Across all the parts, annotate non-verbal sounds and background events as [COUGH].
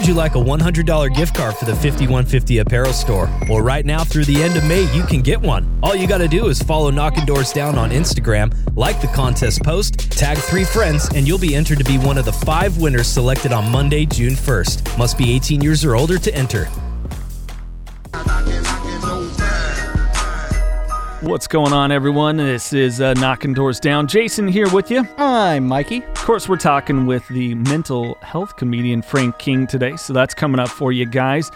Would you like a $100 gift card for the 5150 apparel store? Well, right now through the end of May, you can get one. All you got to do is follow Knocking Doors Down on Instagram, like the contest post, tag three friends, and you'll be entered to be one of the five winners selected on Monday, June 1st. Must be 18 years or older to enter. What's going on, everyone? This is uh, Knocking Doors Down. Jason here with you. I'm Mikey. Of course, we're talking with the mental health comedian Frank King today, so that's coming up for you guys.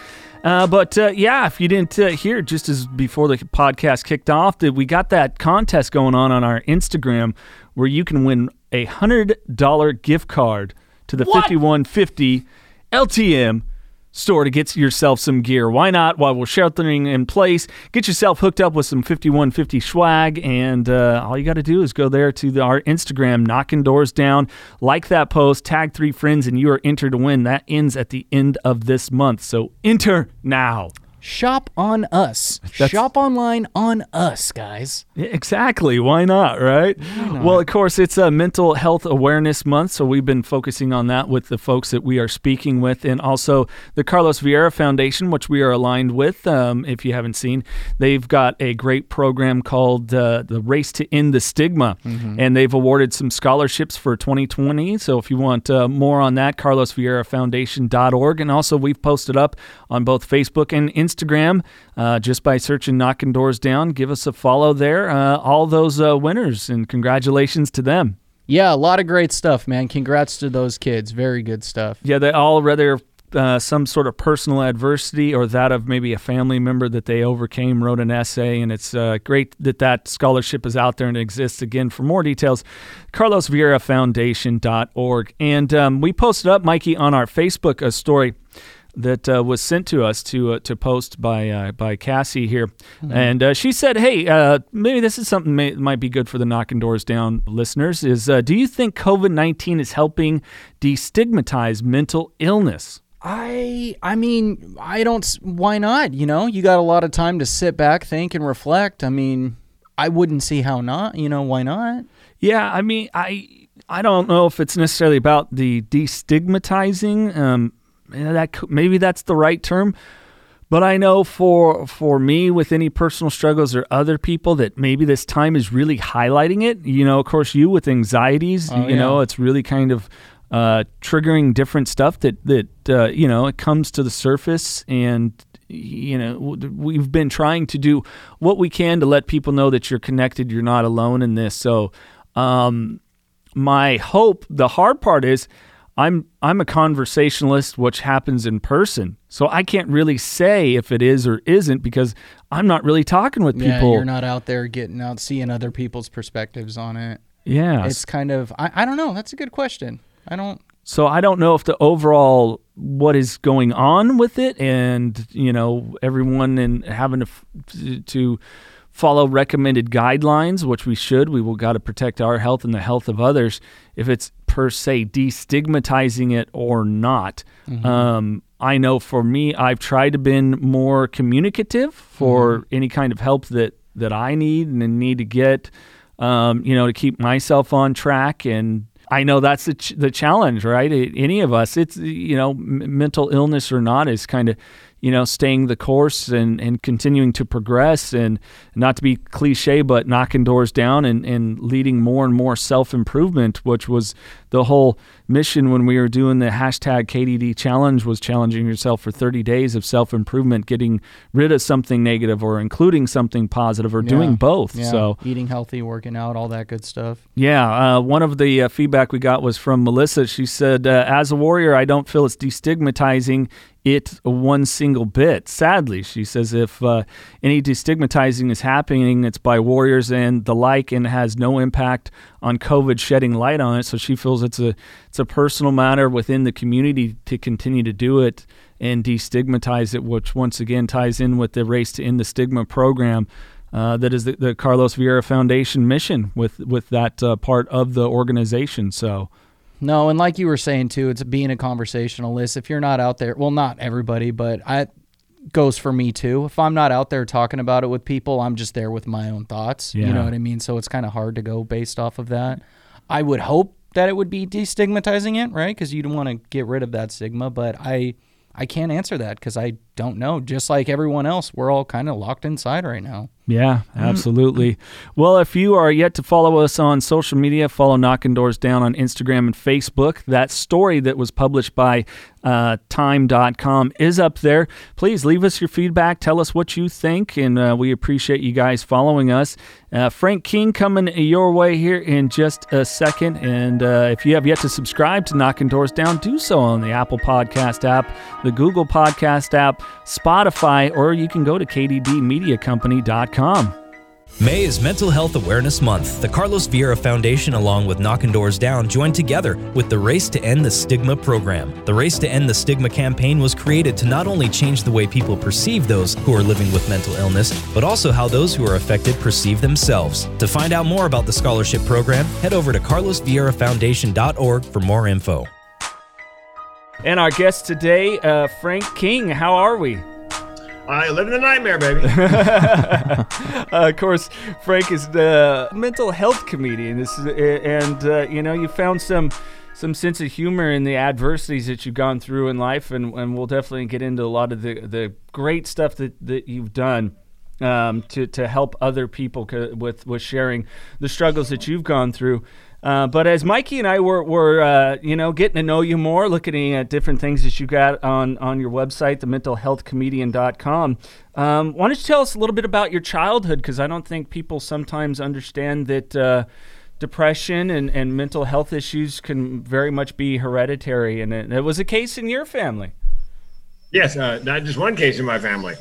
Uh, but uh, yeah, if you didn't uh, hear, just as before the podcast kicked off, that we got that contest going on on our Instagram where you can win a hundred dollar gift card to the fifty one fifty LTM store to get yourself some gear. Why not? While we're sheltering in place, get yourself hooked up with some 5150 swag. And uh, all you got to do is go there to the, our Instagram, knocking doors down, like that post, tag three friends, and you are entered to win. That ends at the end of this month. So enter now. Shop on us. [LAUGHS] That's- Shop online on us, guys. Exactly. Why not, right? Well, of course, it's a mental health awareness month, so we've been focusing on that with the folks that we are speaking with, and also the Carlos Vieira Foundation, which we are aligned with. Um, if you haven't seen, they've got a great program called uh, the Race to End the Stigma, and they've awarded some scholarships for 2020. So if you want uh, more on that, carlosvieirafoundation.org, and also we've posted up on both Facebook and Instagram uh, just by searching Knocking Doors Down. Give us a follow there. Uh, all those uh, winners, and congratulations to them. Yeah, a lot of great stuff, man. Congrats to those kids. Very good stuff. Yeah, they all rather uh, some sort of personal adversity or that of maybe a family member that they overcame, wrote an essay, and it's uh, great that that scholarship is out there and exists. Again, for more details, carlosvieirafoundation.org. And um, we posted up, Mikey, on our Facebook a story that uh, was sent to us to uh, to post by uh, by Cassie here, and uh, she said, "Hey, uh, maybe this is something may, might be good for the knocking doors down listeners. Is uh, do you think COVID nineteen is helping destigmatize mental illness?" I I mean, I don't why not, you know? You got a lot of time to sit back, think and reflect. I mean, I wouldn't see how not, you know, why not? Yeah, I mean, I I don't know if it's necessarily about the destigmatizing. Um, that maybe that's the right term, but I know for for me with any personal struggles or other people that maybe this time is really highlighting it. You know, of course, you with anxieties, Oh, you know, it's really kind of uh, triggering different stuff that that uh, you know it comes to the surface and you know we've been trying to do what we can to let people know that you're connected you're not alone in this so um, my hope the hard part is i'm i'm a conversationalist which happens in person so i can't really say if it is or isn't because i'm not really talking with Yeah, people you're not out there getting out seeing other people's perspectives on it. yeah It's kind of I, I don't know. That's a good question. I don't So I don't know if the overall what is going on with it, and you know everyone and having to to follow recommended guidelines, which we should. We will got to protect our health and the health of others. If it's per se destigmatizing it or not, um, I know for me, I've tried to been more communicative for any kind of help that that I need and need to get. Um, you know, to keep myself on track and I know that's the, ch- the challenge, right? It, any of us, it's, you know, m- mental illness or not, is kind of, you know, staying the course and, and continuing to progress and not to be cliche, but knocking doors down and, and leading more and more self improvement, which was the whole mission when we were doing the hashtag KDD challenge was challenging yourself for 30 days of self improvement, getting rid of something negative or including something positive or doing both. yeah, So, eating healthy, working out, all that good stuff. yeah, uh, one of the uh, feedback we got was from Melissa. She said, uh, "As a warrior, I don't feel it's destigmatizing it one single bit. Sadly, she says, if uh, any destigmatizing is happening, it's by warriors and the like, and has no impact on COVID shedding light on it. So she feels it's a it's a personal matter within the community to continue to do it and destigmatize it, which once again ties in with the Race to End the Stigma program. Uh, that is the, the, Carlos Vieira Foundation mission with with that uh, part of the organization. So, no, and like you were saying too, it's being a conversationalist. If you're not out there, well, not everybody, but I goes for me too. If I'm not out there talking about it with people, I'm just there with my own thoughts. Yeah. You know what I mean? So it's kind of hard to go based off of that. I would hope that it would be destigmatizing it, right? Because you'd want to get rid of that stigma, but I I can't answer that because I don't know. Just like everyone else, we're all kind of locked inside right now. Yeah, absolutely. well, if you are yet to follow us on social media, follow Knocking Doors Down on Instagram and Facebook. That story that was published by uh, Time.com is up there. Please leave us your feedback. Tell us what you think, and uh, we appreciate you guys following us. Uh, Frank King coming your way here in just a second. And uh, if you have yet to subscribe to Knocking Doors Down, do so on the Apple Podcast app, the Google Podcast app, Spotify, or you can go to kddmediacompany.com. May is Mental Health Awareness Month. The Carlos Vieira Foundation, along with Knocking Doors Down, joined together with the Race to End the Stigma program. The Race to End the Stigma campaign was created to not only change the way people perceive those who are living with mental illness, but also how those who are affected perceive themselves. To find out more about the scholarship program, head over to carlosvieirafoundation.org for more info. And our guest today, uh, Frank King. How are we? I live in the nightmare, baby. [LAUGHS] uh, of course, Frank is the mental health comedian. This is, and uh, you know, you found some some sense of humor in the adversities that you've gone through in life, and, and we'll definitely get into a lot of the the great stuff that, that you've done um, to to help other people with with sharing the struggles that you've gone through. Uh, but as Mikey and I were, were uh, you know, getting to know you more, looking at different things that you got on, on your website, thementalhealthcomedian.com, um, why don't you tell us a little bit about your childhood? Because I don't think people sometimes understand that uh, depression and, and mental health issues can very much be hereditary. And it, it was a case in your family. Yes, uh, not just one case in my family.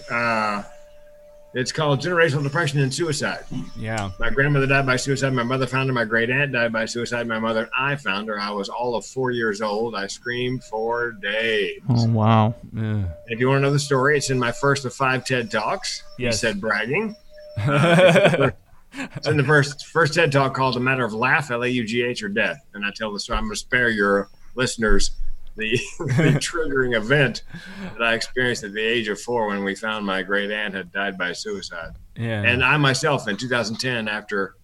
It's called generational depression and suicide. Yeah. My grandmother died by suicide. My mother found her. My great aunt died by suicide. My mother and I found her. I was all of four years old. I screamed for days. Oh, wow. Yeah. If you want to know the story, it's in my first of five TED Talks. Yes. He said bragging. Uh, [LAUGHS] it's in the first first TED Talk called "The Matter of Laugh, L A U G H, or Death," and I tell the story. I'm going to spare your listeners the, [LAUGHS] the triggering event that I experienced at the age of four when we found my great aunt had died by suicide. Yeah. And I myself in 2010, after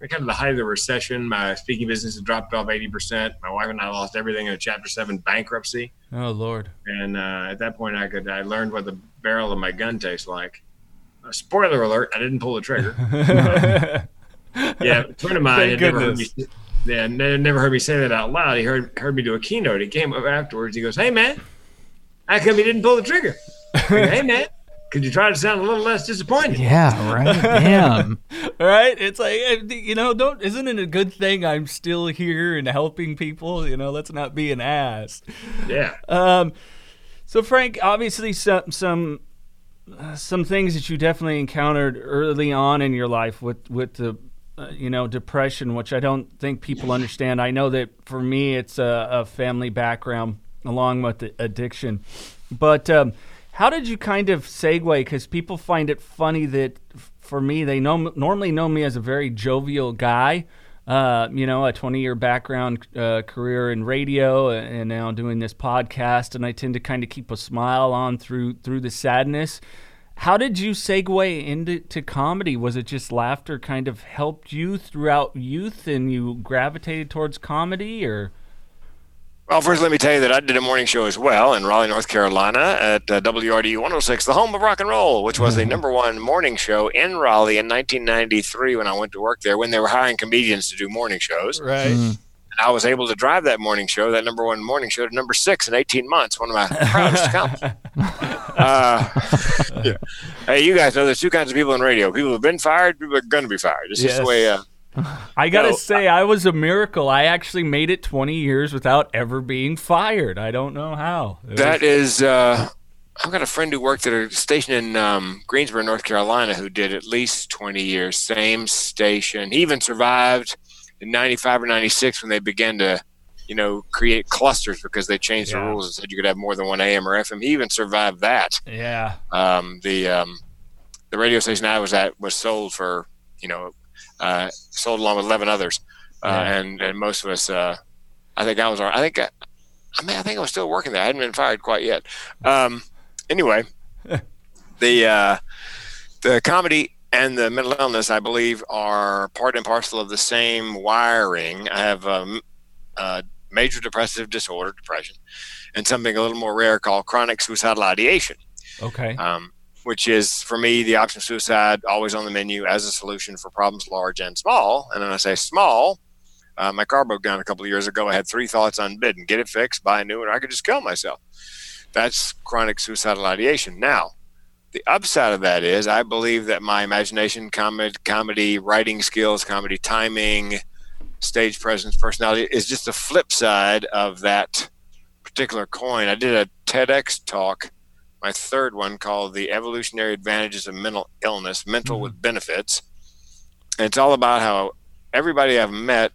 kind of the height of the recession, my speaking business had dropped off 80%. My wife and I lost everything in a Chapter 7 bankruptcy. Oh, Lord. And uh, at that point, I could I learned what the barrel of my gun tastes like. Uh, spoiler alert, I didn't pull the trigger. [LAUGHS] [LAUGHS] yeah, a friend of mine had never heard me yeah, never heard me say that out loud. He heard heard me do a keynote. He came up afterwards. He goes, "Hey man, how come you didn't pull the trigger?" Go, hey man, could you try to sound a little less disappointed? Yeah, right. Damn. [LAUGHS] right? It's like you know, don't isn't it a good thing I'm still here and helping people? You know, let's not be an ass. Yeah. Um. So Frank, obviously some some uh, some things that you definitely encountered early on in your life with with the uh, you know, depression, which I don't think people understand. I know that for me, it's a, a family background along with addiction. But um, how did you kind of segue? Because people find it funny that for me, they know normally know me as a very jovial guy. Uh, you know, a 20 year background uh, career in radio and now doing this podcast. And I tend to kind of keep a smile on through through the sadness. How did you segue into comedy? Was it just laughter kind of helped you throughout youth and you gravitated towards comedy or? Well, first, let me tell you that I did a morning show as well in Raleigh, North Carolina at uh, WRDU 106, the home of rock and roll, which was the mm-hmm. number one morning show in Raleigh in 1993 when I went to work there, when they were hiring comedians to do morning shows. Right. Mm. I was able to drive that morning show, that number one morning show, to number six in 18 months. One of my proudest accomplishments. [LAUGHS] Uh, yeah. Hey, you guys know there's two kinds of people in radio: people who've been fired, people are going to be fired. It's yes. just the way. Uh, [LAUGHS] I gotta say, I was a miracle. I actually made it 20 years without ever being fired. I don't know how. It that was... is. Uh, I've got a friend who worked at a station in um, Greensboro, North Carolina, who did at least 20 years, same station. He even survived in 95 or 96 when they began to you know, create clusters because they changed Yeah. the rules and said you could have more than one AM or FM. He even survived that. Yeah. Um, the um, the radio station I was at was sold for you know uh, sold along with eleven others, uh, Yeah. and and most of us. Uh, I think I was. I think I, I mean I think I was still working there. I hadn't been fired quite yet. Um, anyway, [LAUGHS] the uh, the comedy and the mental illness, I believe, are part and parcel of the same wiring. I have um, uh, major depressive disorder, depression, and something a little more rare called chronic suicidal ideation Okay. um, which is for me the option of suicide always on the menu as a solution for problems large and small. And when I say small, uh, my car broke down a couple of years ago. I had three thoughts unbidden: get it fixed, buy a new one, or I could just kill myself. That's chronic suicidal ideation. Now, the upside of that is I believe that my imagination, comedy, comedy writing skills, comedy timing, stage presence, personality is just the flip side of that particular coin. I did a TEDx talk my third one called The Evolutionary Advantages of Mental Illness, Mental mm-hmm. with Benefits. And it's all about how everybody I've met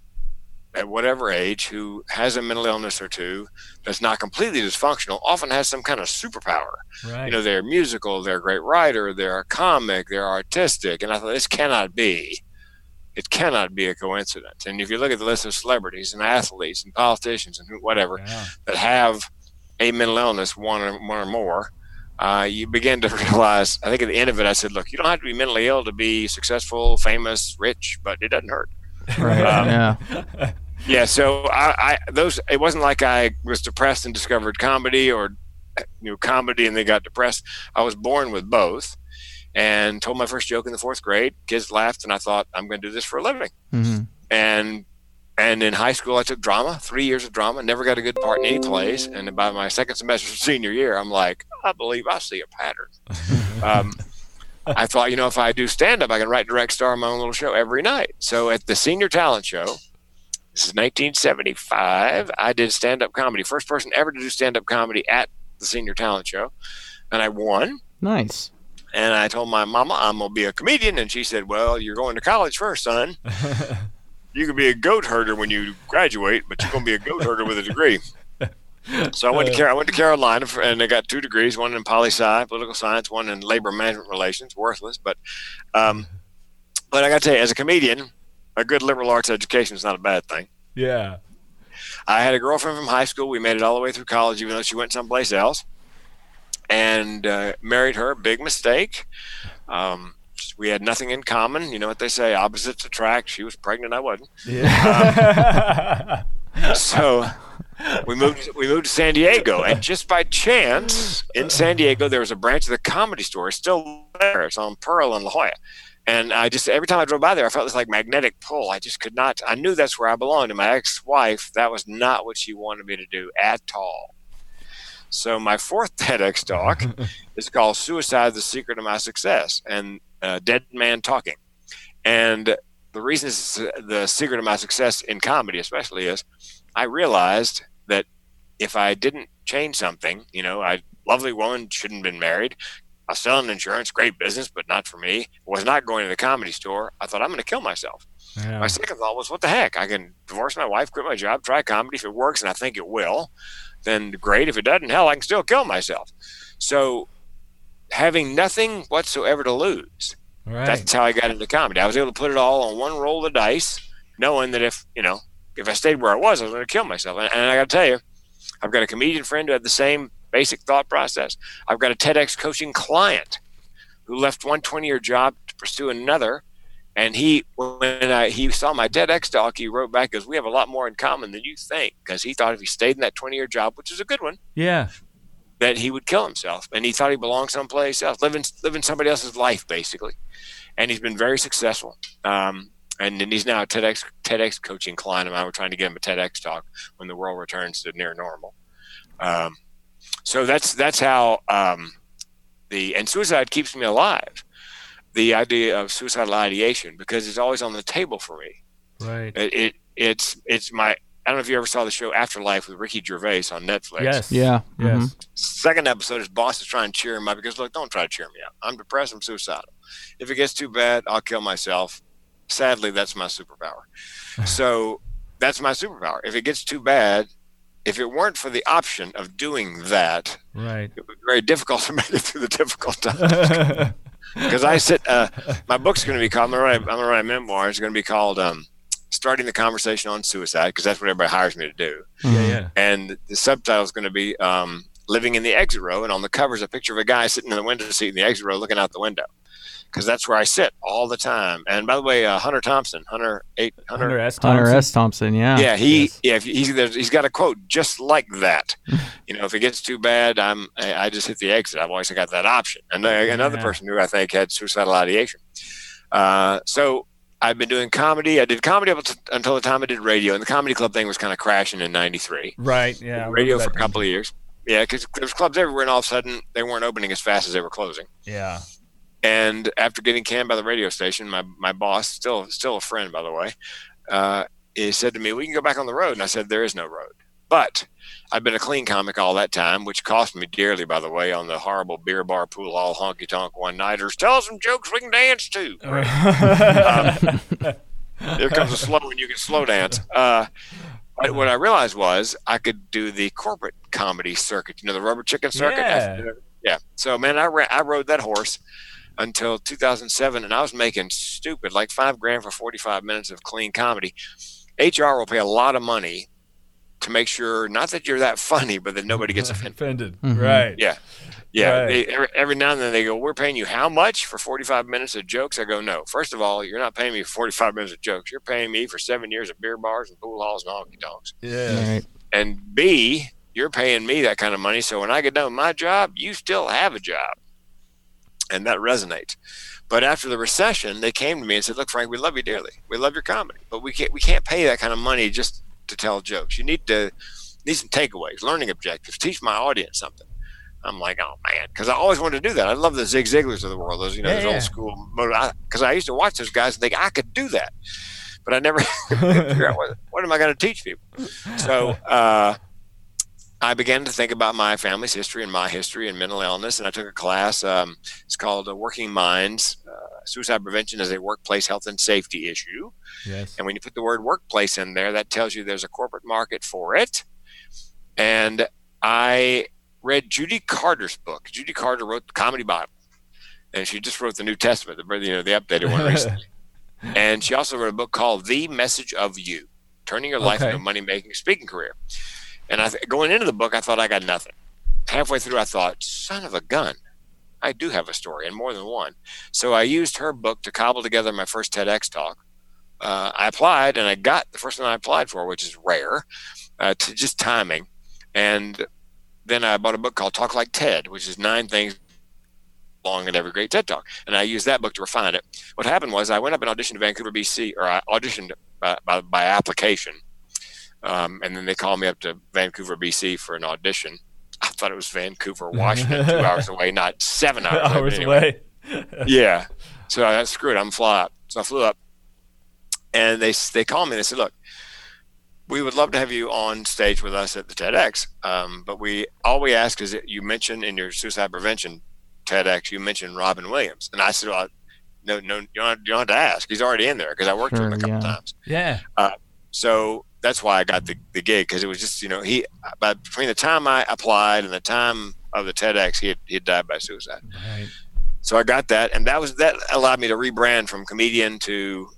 at whatever age who has a mental illness or two that's not completely dysfunctional often has some kind of superpower. Right. You know, they're musical, they're a great writer, they're a comic, they're artistic. And I thought, this cannot be. It cannot be a coincidence. And if you look at the list of celebrities and athletes and politicians and whatever, yeah. that have a mental illness, one or one or more, uh, you begin to [LAUGHS] realize. I think at the end of it, I said, "Look, you don't have to be mentally ill to be successful, famous, rich, but it doesn't hurt." Right. Um, yeah. Yeah. So I, I those it wasn't like I was depressed and discovered comedy or you know comedy and they got depressed. I was born with both, and told my first joke in the fourth grade. Kids laughed, and I thought I'm going to do this for a living. hmm and and in high school I took drama, three years of drama, never got a good part in any plays. And by my second semester of [LAUGHS] senior year, I'm like, I believe I see a pattern. [LAUGHS] um, I thought, you know, if I do stand up, I can write, direct, star my own little show every night. So at the senior talent show, this is 1975, I did stand up comedy, first person ever to do stand up comedy at the senior talent show, and I won. Nice. And I told my mama I'm gonna be a comedian, and she said, "Well, you're going to college first, son. [LAUGHS] You can be a goat herder when you graduate, but you're gonna be a goat herder with a degree." So I went to Car- I went to Carolina, for, and I got two degrees: one in poli sci, political science, one in labor management relations. Worthless, but um, but I got to tell you, as a comedian, a good liberal arts education is not a bad thing. yeah. I had a girlfriend from high school. We made it all the way through college, even though she went someplace else, and uh, married her. Big mistake. Um, we had nothing in common. You know what they say: opposites attract. She was pregnant. I wasn't. Yeah. [LAUGHS] So we moved. We moved to San Diego, and just by chance, in San Diego, there was a branch of the Comedy Store. It's still there. It's on Pearl and La Jolla. And I just every time I drove by there, I felt this like magnetic pull. I just could not. I knew that's where I belonged. And my ex-wife, that was not what she wanted me to do at all. So my fourth [LAUGHS] TEDx talk [LAUGHS] is called "Suicide: The Secret of My Success" and uh, "Dead Man Talking." And the reason it's the secret of my success in comedy, especially, is I realized that if I didn't change something, you know, I lovely woman shouldn't have been married. I was selling insurance, great business, but not for me. Was not going to the comedy store. I thought I'm going to kill myself. Yeah. My second thought was, what the heck? I can divorce my wife, quit my job, try comedy. If it works, and I think it will, then great. If it doesn't, hell, I can still kill myself. So, having nothing whatsoever to lose, Right. that's how I got into comedy. I was able to put it all on one roll of the dice, knowing that if you know, if I stayed where I was, I was going to kill myself. And, and I got to tell you, I've got a comedian friend who had the same basic thought process. I've got a TEDx coaching client who left one 20-year job to pursue another. And he, when I, he saw my TEDx talk, he wrote back, "Because we have a lot more in common than you think." Because he thought if he stayed in that 20-year job, which is a good one, yeah. that he would kill himself, and he thought he belonged someplace else, living living somebody else's life basically. And he's been very successful. Um, and then he's now a TEDx TEDx coaching client of mine. We're trying to get him a TEDx talk when the world returns to near normal. Um, so that's that's how um, the and suicide keeps me alive. The idea of suicidal ideation because it's always on the table for me. Right. It, it it's it's my I don't know if you ever saw the show Afterlife with Ricky Gervais on Netflix Yes. Yeah. Yes. second episode, his boss is trying to cheer him up because, look, don't try to cheer me up. I'm depressed. I'm suicidal. If it gets too bad, I'll kill myself. Sadly, that's my superpower. [SIGHS] so that's my superpower. If it gets too bad, if it weren't for the option of doing that, right, it would be very difficult to [LAUGHS] make it through the difficult times. [LAUGHS] Because I sit, uh, my book's going to be called. I'm going to write, I'm going to write a memoir. It's going to be called um, "Starting the Conversation on Suicide" because that's what everybody hires me to do. Yeah, yeah. And the subtitle is going to be um, "Living in the Exit Row," and on the cover is a picture of a guy sitting in the window seat in the exit row, looking out the window because that's where I sit all the time. And by the way, uh, Hunter Thompson, Hunter eight, Hunter, Hunter S. Thompson. Hunter S. Thompson, yeah. yeah, he yes. yeah he's he's got a quote just like that. [LAUGHS] you know, if it gets too bad, I'm I, I just hit the exit. I've always got that option. And uh, another Yeah. person who I think had suicidal ideation. Uh, so I've been doing comedy. I did comedy up until- until the time I did radio, and the comedy club thing was kind of crashing in '93. Right. Yeah. I radio for a that. couple of years. Yeah, because there was clubs everywhere, and all of a sudden they weren't opening as fast as they were closing. Yeah. And after getting canned by the radio station, my, my boss, still still a friend by the way, uh, he said to me, "We can go back on the road." And I said, "There is no road." But I've been a clean comic all that time, which cost me dearly, by the way, on the horrible beer bar pool hall honky tonk one nighters. Tell us some jokes we can dance to. [LAUGHS] Um, Here comes a slow and you can slow dance. Uh, but what I realized was I could do the corporate comedy circuit, you know, the rubber chicken circuit. Yeah. yeah. So man, I ra- I rode that horse until 2007, and I was making stupid like five grand for 45 minutes of clean comedy. HR will pay a lot of money to make sure not that you're that [LAUGHS] funny, but that nobody gets [LAUGHS] offended. offended. Mhm. Right. Yeah. Yeah. Right. They, every, every now and then they go, We're paying you how much for 45 minutes of jokes? I go, No. First of all, you're not paying me for 45 minutes of jokes. You're paying me for seven years of beer bars and pool halls and honky tonks. Yeah. Right. And B, you're paying me that kind of money. So when I get done with my job, you still have a job. And that resonates. But after the recession, they came to me and said, Look, Frank, we love you dearly. We love your comedy, but we can't we can't pay that kind of money just to tell jokes. You need to need some takeaways, learning objectives, teach my audience something. I'm like, oh man, because I always wanted to do that. I love the Zig Ziglars of the world, those you know, Yeah, those yeah. old school. Because I, used to watch those guys and think I could do that, but I never [LAUGHS] could figure out [LAUGHS] what, what am I going to teach people. So uh, I began to think about my family's history and my history and mental illness, and I took a class. Um, it's called uh, Working Minds: uh, Suicide Prevention as a Workplace Health and Safety Issue. Yes. And when you put the word workplace in there, that tells you there's a corporate market for it. And I read Judy Carter's book. Judy Carter wrote the Comedy Bible, and she just wrote the New Testament, the you know the updated one [LAUGHS] recently. and she also wrote a book called The Message of You: Turning Your Life Okay. into a Money-Making Speaking Career. And I th- going into the book, I thought I got nothing. Halfway through, I thought, "Son of a gun." I do have a story and more than one. So I used her book to cobble together my first TEDx talk uh, I applied and I got the first one I applied for, which is rare, uh, to just timing. And then I bought a book called Talk Like Ted, which is nine things long in every great TED talk. And I used that book to refine it. What happened was I went up and auditioned to Vancouver, BC, or I auditioned by, by, by application. Um, and then they called me up to Vancouver, BC for an audition. I thought it was Vancouver, [LAUGHS] Washington, two hours away, not seven hours, [LAUGHS] away. Hours anyway away. [LAUGHS] yeah. So I screw it. I'm fly up. So I flew up, and they they called me. and They said, "Look, we would love to have you on stage with us at the TEDx, um, but we all we ask is that you mention in your suicide prevention TEDx you mention Robin Williams." And I said, well, "No, no, you don't, you don't have to ask. He's already in there because I worked with him a couple yeah. times." Yeah. So that's why I got the, the gig because it was just you know he but between the time I applied and the time of the TEDx he had, he had died by suicide. Right. So I got that, and that was that allowed me to rebrand from comedian to,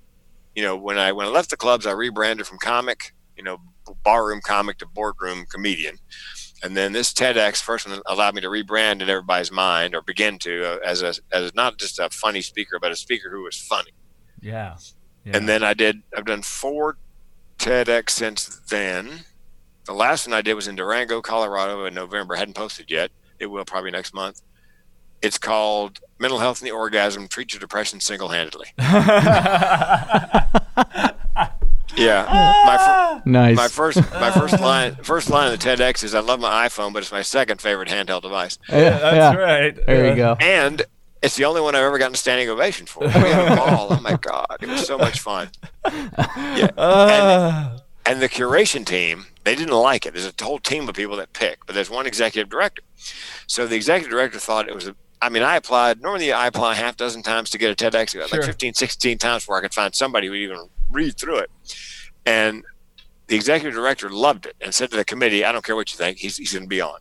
you know, when I when I left the clubs, I rebranded from comic, you know, barroom comic to boardroom comedian, and then this TEDx first one allowed me to rebrand in everybody's mind or begin to uh, as a as not just a funny speaker, but a speaker who was funny. Yeah. yeah. And then I did I've done four TEDx since then. The last one I did was in Durango, Colorado in November. I hadn't posted yet. It will probably next month. It's called Mental Health and the Orgasm Treat Your Depression Single Handedly. [LAUGHS] Yeah. My, fir- Nice. my first my first [LAUGHS] line first line of the TEDx is I love my iPhone, but it's my second favorite handheld device. yeah, That's yeah. right. There Yeah. you go. And it's the only one I've ever gotten a standing ovation for. [LAUGHS] We had a ball. Oh my God. It was so much fun. Yeah. [LAUGHS] Ah. And the curation team, they didn't like it. There's a whole team of people that pick, but there's one executive director. So the executive director thought it was a, I mean, I applied, normally I apply a half dozen times to get a TEDx, Sure. like 15, 16 times before I could find somebody who would even read through it. And the executive director loved it and said to the committee, I don't care what you think, he's, he's going to be on.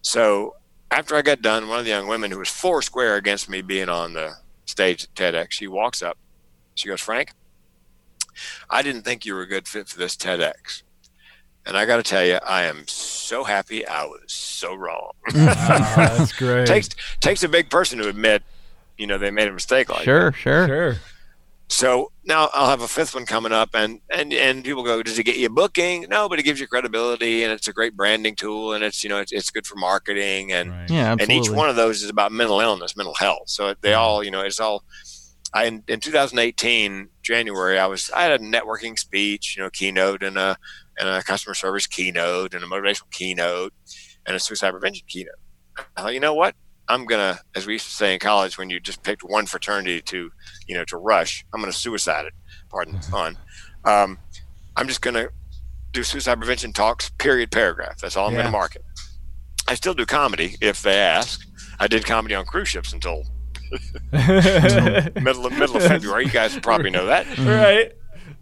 So after I got done, one of the young women who was four square against me being on the stage at TEDx, she walks up. She goes, Frank, I didn't think you were a good fit for this TEDx. And I got to tell you, I am so happy I was so wrong. [LAUGHS] oh, that's [LAUGHS] great. takes takes a big person to admit, you know, they made a mistake like sure, that. Sure, sure. So now I'll have a fifth one coming up, and and and people go, does it get you booking? No, but it gives you credibility, and it's a great branding tool, and it's you know it's, it's good for marketing, and right. yeah, absolutely. and each one of those is about mental illness, mental health. So they all you know it's all. I in, in 2018 January I was I had a networking speech, you know, keynote and a and a customer service keynote and a motivational keynote and a suicide prevention keynote. I thought, you know what? I'm gonna, as we used to say in college, when you just picked one fraternity to, you know, to rush, I'm gonna suicide it. Pardon [LAUGHS] the pun. Um, I'm just gonna do suicide prevention talks. Period. Paragraph. That's all I'm yeah. gonna market. I still do comedy if they ask. I did comedy on cruise ships until [LAUGHS] middle of middle of February. You guys probably know that, [LAUGHS] right?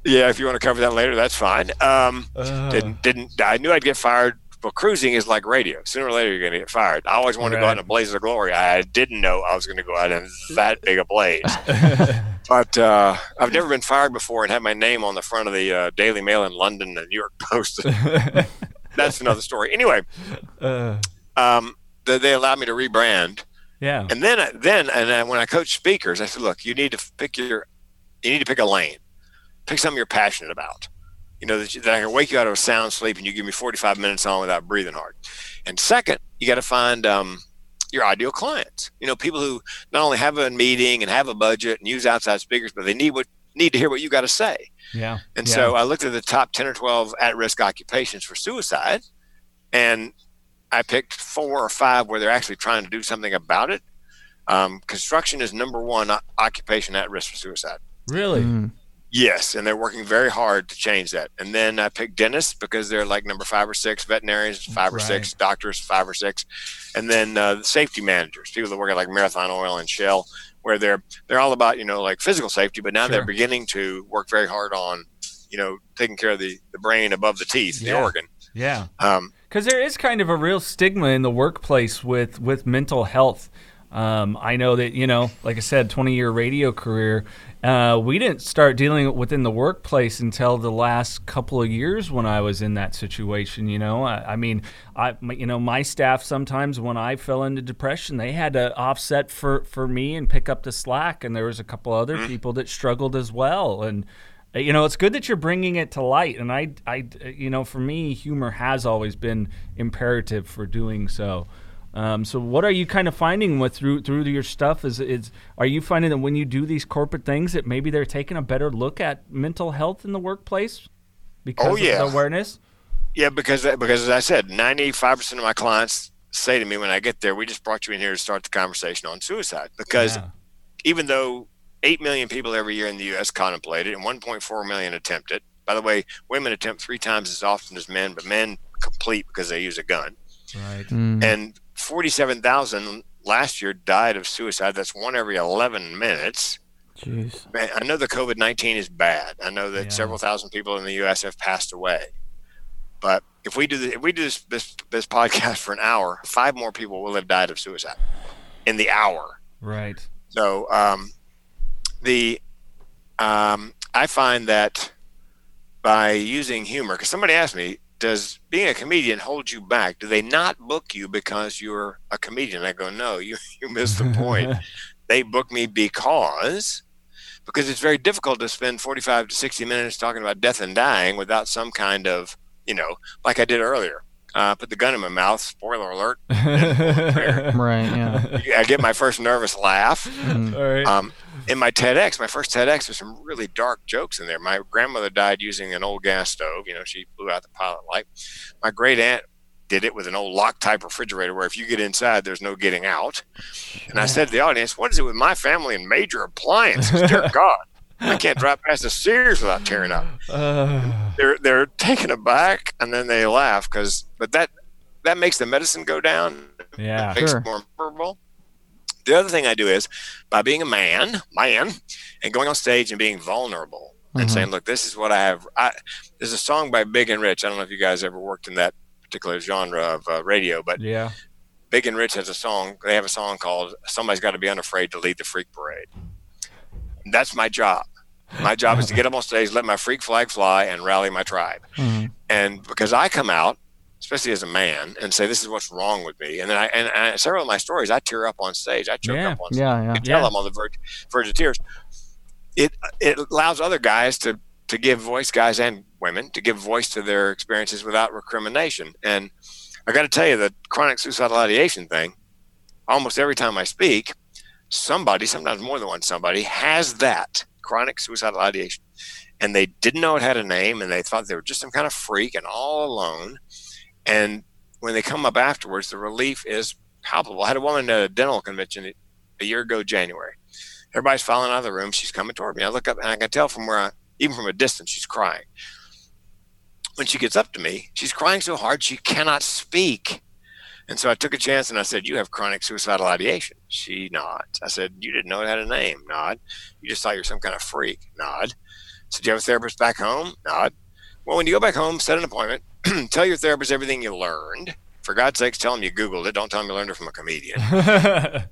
Yeah, if you want to cover that later, that's fine. Um, uh. Didn't didn't I knew I'd get fired. But cruising is like radio. Sooner or later, you're going to get fired. I always wanted right. to go out in a blaze of glory. I didn't know I was going to go out in that big a blaze. [LAUGHS] but uh, I've never been fired before and had my name on the front of the uh, Daily Mail in London and the New York Post. [LAUGHS] that's another story. Anyway, uh. um, they, they allowed me to rebrand. Yeah. And then, then, and when I coach speakers, I said, look, you need to pick your, you need to pick a lane pick something you're passionate about. You know, that, that I can wake you out of a sound sleep and you give me 45 minutes on without breathing hard. And second, you got to find um, your ideal clients. You know, people who not only have a meeting and have a budget and use outside speakers, but they need what need to hear what you got to say. Yeah. And yeah. so I looked at the top 10 or 12 at-risk occupations for suicide, and I picked four or five where they're actually trying to do something about it. Um, construction is number one occupation at risk for suicide. Really? Mm. Yes, and they're working very hard to change that. And then I picked dentists because they're like number five or six, veterinarians five right. or six, doctors five or six, and then uh, safety managers, people that work at like Marathon Oil and Shell, where they're they're all about you know like physical safety, but now sure. they're beginning to work very hard on you know taking care of the the brain above the teeth, yeah. the organ. Yeah. Um, because there is kind of a real stigma in the workplace with with mental health. Um, I know that you know, like I said, 20 year radio career. Uh, we didn't start dealing within the workplace until the last couple of years when I was in that situation. You know, I, I mean, I you know my staff sometimes when I fell into depression, they had to offset for for me and pick up the slack, and there was a couple other mm-hmm. people that struggled as well, and uh, you know it's good that you're bringing it to light and i i you know for me humor has always been imperative for doing so um, so what are you kind of finding with through through your stuff? Is is are you finding that when you do these corporate things that maybe they're taking a better look at mental health in the workplace because oh, yeah. of the awareness? Yeah, because because as I said, ninety five percent of my clients say to me when I get there, "We just brought you in here to start the conversation on suicide." Because yeah. even though eight million people every year in the U.S. contemplate it and one point four million attempt it. By the way, women attempt three times as often as men, but men complete because they use a gun. Right. Mm. And 47,000 last year died of suicide. That's one every 11 minutes. Jeez. Man, I know the COVID 19 is bad. I know that yeah. several thousand people in the U.S. have passed away. But if we do the, if we do this, this this podcast for an hour, five more people will have died of suicide in the hour. Right. So um, the um, I find that by using humor, because somebody asked me, does being a comedian hold you back? Do they not book you because you're a comedian? I go, no, you, [LAUGHS] you missed the point. [LAUGHS] they book me because because it's very difficult to spend 45 to 60 minutes talking about death and dying without some kind of, you know, like I did earlier. Uh, put the gun in my mouth. Spoiler alert. [LAUGHS] right. Yeah. I get my first nervous laugh. Mm. All right. Um, in my TEDx, my first TEDx, there's some really dark jokes in there. My grandmother died using an old gas stove. You know, she blew out the pilot light. My great aunt did it with an old Loctite refrigerator where if you get inside, there's no getting out. And I said to the audience, What is it with my family and major appliances? Dear [LAUGHS] God. I can't drive past a Sears without tearing up. Uh, they're they're taken aback and then they laugh because, but that that makes the medicine go down. Yeah, it makes sure. it more memorable. The other thing I do is by being a man, man, and going on stage and being vulnerable. and saying, "Look, this is what I have." I, there's a song by Big and Rich. I don't know if you guys ever worked in that particular genre of uh, radio, but Yeah. Big and Rich has a song. They have a song called "Somebody's Got to Be Unafraid to Lead the Freak Parade." That's my job. My job is to get up on stage, let my freak flag fly, and rally my tribe. And because I come out, especially as a man, and say, "This is what's wrong with me," and then I and, and several of my stories, I tear up on stage. I choke Yeah. up on stage. Yeah, yeah. I tell Yeah. I'm on the verge, verge of tears. It it allows other guys to to give voice, guys and women, to give voice to their experiences without recrimination. And I got to tell you, the chronic suicidal ideation thing. Almost every time I speak, somebody, sometimes more than one somebody, has that chronic suicidal ideation, and they didn't know it had a name, and they thought they were just some kind of freak and all alone. And when they come up afterwards, the relief is palpable. I had a woman at a dental convention a year ago, January. Everybody's filing out of the room. She's coming toward me. I look up and I can tell from where I, even from a distance, she's crying. When she gets up to me, she's crying so hard she cannot speak. And so I took a chance and I said, You have chronic suicidal ideation. She nods. I said, You didn't know it had a name. Nod. You just thought you were some kind of freak. Nod. So, do you have a therapist back home? Nod. Well, when you go back home, set an appointment. [CLEARS THROAT] tell your therapist everything you learned. For God's sakes, tell him you Googled it. Don't tell him you learned it from a comedian. [LAUGHS]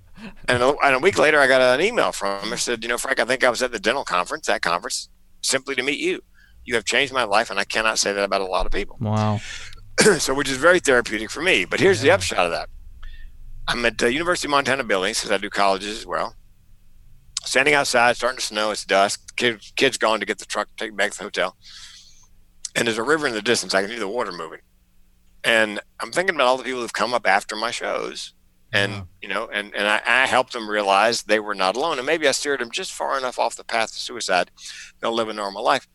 And a, and a week later, I got an email from him. her. Said, you know, Frank, I think I was at the dental conference, that conference, simply to meet you. You have changed my life, and I cannot say that about a lot of people. Wow. [CLEARS THROAT] so, which is very therapeutic for me. But here's the upshot of that: I'm at the University of Montana Billings because I do colleges as well. Standing outside, starting to snow. It's dusk. Kids, kids gone to get the truck, take back to the hotel. And there's a river in the distance. I can see the water moving. And I'm thinking about all the people who've come up after my shows and you know and, and I, I helped them realize they were not alone. And maybe i steered them just far enough off the path to suicide. They'll live a normal life.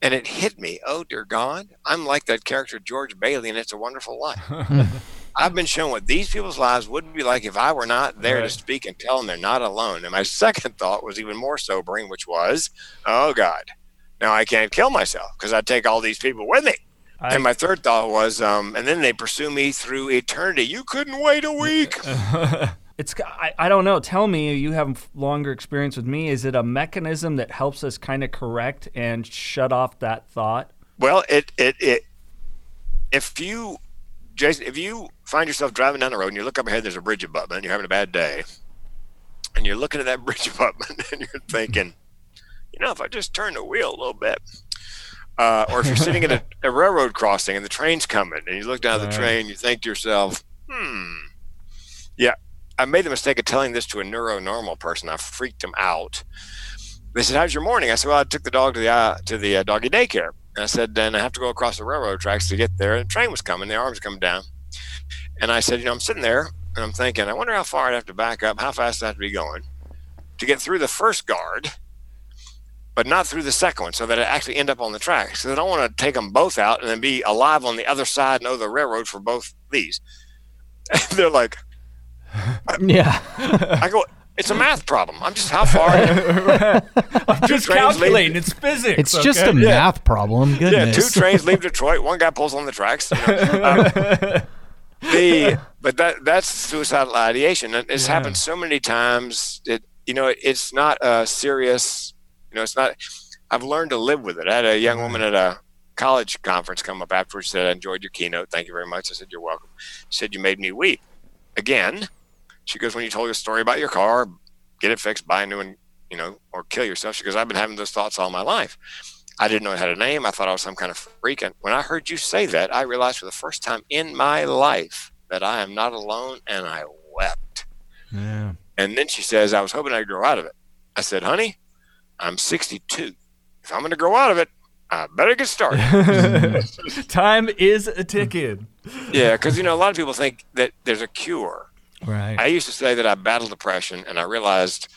And it hit me oh dear god i'm like that character george bailey and it's a wonderful life. [LAUGHS] I've been shown what these people's lives would be like if i were not there to speak and tell them they're not alone. And my [LAUGHS] second thought was even more sobering which was oh god now i can't kill myself because i take all these people with me I- and my third thought was, um, and then they pursue me through eternity. You couldn't wait a week. [LAUGHS] It's I, I don't know. Tell me, you have longer experience with me. Is it a mechanism that helps us kind of correct and shut off that thought? Well, it it it. If you, Jason, if you find yourself driving down the road and you look up ahead, there's a bridge abutment, and you're having a bad day, and you're looking at that [LAUGHS] bridge abutment, and you're thinking, know, if I just turn the wheel a little bit, uh, or if you're sitting at a, [LAUGHS] a railroad crossing and the train's coming, and you look down at the train, you think to yourself, hmm, yeah, I made the mistake of telling this to a neuronormal person. I freaked him out. They said, "How's your morning?" I said, "Well, I took the dog to the uh, to the uh, doggy daycare." And I said, "Then I have to go across the railroad tracks to get there." And the train was coming. The arms coming down. And I said, "You know, I'm sitting there and I'm thinking, I wonder how far I'd have to back up, how fast I'd have to be going to get through the first guard, but not through the second one, so that I actually end up on the tracks. So I don't want to take them both out and then be alive on the other side and know the railroad for both these." [LAUGHS] They're like, [LAUGHS] Yeah. I go, it's a math problem. I'm just how far. [LAUGHS] I'm just trains leave- calculating. It's physics. It's just a okay? math problem. yeah, two trains leave Detroit. One guy pulls on the tracks. you know. Um, the but that that's suicidal ideation. and It's happened so many times. It you know it's not a serious. You know it's not. I've learned to live with it. I had a young woman at a college conference come up afterwards. And said, "I enjoyed your keynote. Thank you very much." I said, "You're welcome." She said, "You made me weep." Again, she goes, "When you told your story about your car, get it fixed, buy a new one, you know, or kill yourself." She goes, "I've been having those thoughts all my life." I didn't know it had a name. I thought I was some kind of freak. And when I heard you say that, I realized for the first time in my life that I am not alone, and I wept. Yeah. And then she says, I was hoping I'd grow out of it. I said, honey, I'm 62. If I'm going to grow out of it, I better get started. [LAUGHS] Time is a ticking. yeah, because, you know, a lot of people think that there's a cure. Right. I used to say that I battle depression, and I realized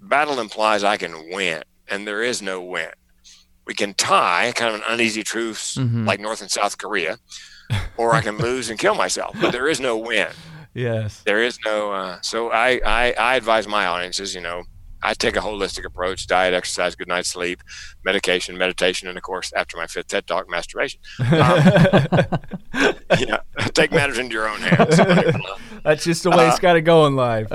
battle implies I can win, and there is no win. We can tie, kind of an uneasy truce, like North and South Korea, or I can lose and kill myself, but there is no win. [LAUGHS] yes. There is no. Uh, so I, I, I advise my audiences, you know, I take a holistic approach: diet, exercise, good night's sleep, medication, meditation, and of course, after my fifth TED talk, masturbation. Um, [LAUGHS] yeah, [LAUGHS] take matters into your own hands. [LAUGHS] That's just the way uh, it's got to go in life.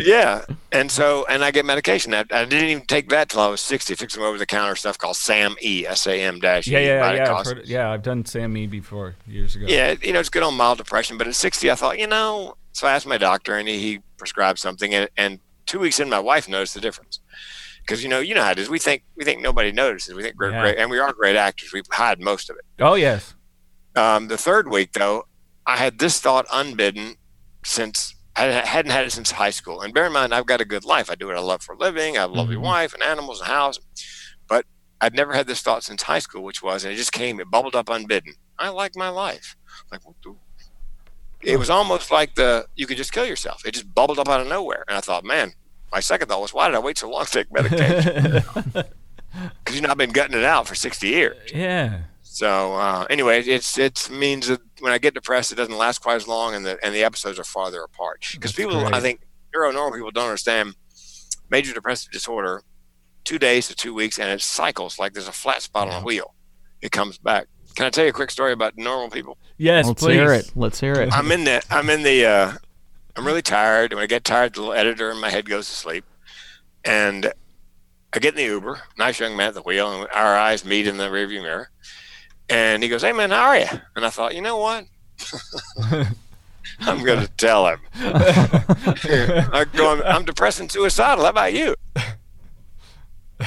yeah, and so and I get medication. I, I didn't even take that till I was sixty. Took some over the counter stuff called SAM E, S A M dash E. Yeah, yeah, yeah. I've heard, yeah, I've done SAM E before years ago. Yeah, you know, it's good on mild depression, but at sixty, I thought, you know, so I asked my doctor, and he, he prescribed something, and, and two weeks in, my wife noticed the difference. Because you know, you know how it is. We think we think nobody notices. We think we're yeah. great, and we are great actors. We hide most of it. Oh yes. Um, the third week, though, I had this thought unbidden since I hadn't had it since high school. And bear in mind, I've got a good life. I do what I love for a living. I have a lovely mm-hmm. wife and animals and house. But I'd never had this thought since high school, which was, and it just came, it bubbled up unbidden. I like my life. Like, it was almost like the you could just kill yourself. It just bubbled up out of nowhere, and I thought, man, my second thought was, why did I wait so long to take medication? [LAUGHS] Because you know I've been gutting it out for sixty years. Yeah. So uh, anyway, it's it means that when I get depressed, it doesn't last quite as long, and the and the episodes are farther apart. Because people, great. I think neuronormal people don't understand major depressive disorder. Two days to two weeks, and it cycles like there's a flat spot yeah. on a wheel. It comes back. Can I tell you a quick story about normal people? Yes, Let's please. hear it. Let's hear it. I'm in the. I'm in the. Uh, I'm really tired. When I get tired, the little editor in my head goes to sleep, and I get in the Uber. Nice young man at the wheel, and our eyes meet in the rearview mirror. And he goes, "Hey man, how are you?" And I thought, you know what? [LAUGHS] [LAUGHS] I'm going to tell him. I go, I'm, I'm depressed and suicidal. How about you?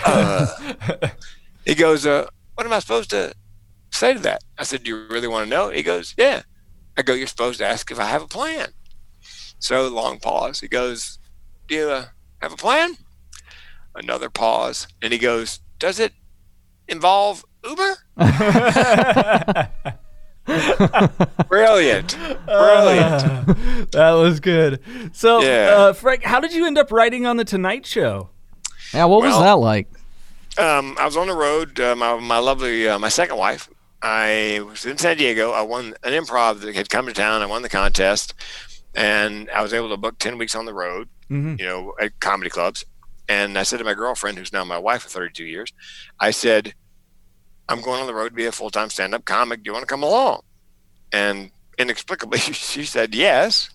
Uh, he goes, uh, "What am I supposed to say to that? I said, Do you really want to know? He goes, Yeah. I go, You're supposed to ask if I have a plan. So long pause. He goes, Do you uh, have a plan? Another pause. And he goes, Does it involve Uber? Brilliant. [LAUGHS] Brilliant. Uh, that was good. So, yeah. uh, Frank, how did you end up writing on The Tonight Show? Yeah, what well, was that like? Um, I was on the road. Uh, my, my lovely, uh, my second wife, I was in San Diego. I won an improv that had come to town. I won the contest, and I was able to book ten weeks on the road. Mm-hmm. You know, at comedy clubs. And I said to my girlfriend, who's now my wife for 32 years, I said, "I'm going on the road to be a full time stand up comic. Do you want to come along?" And inexplicably, [LAUGHS] she said yes.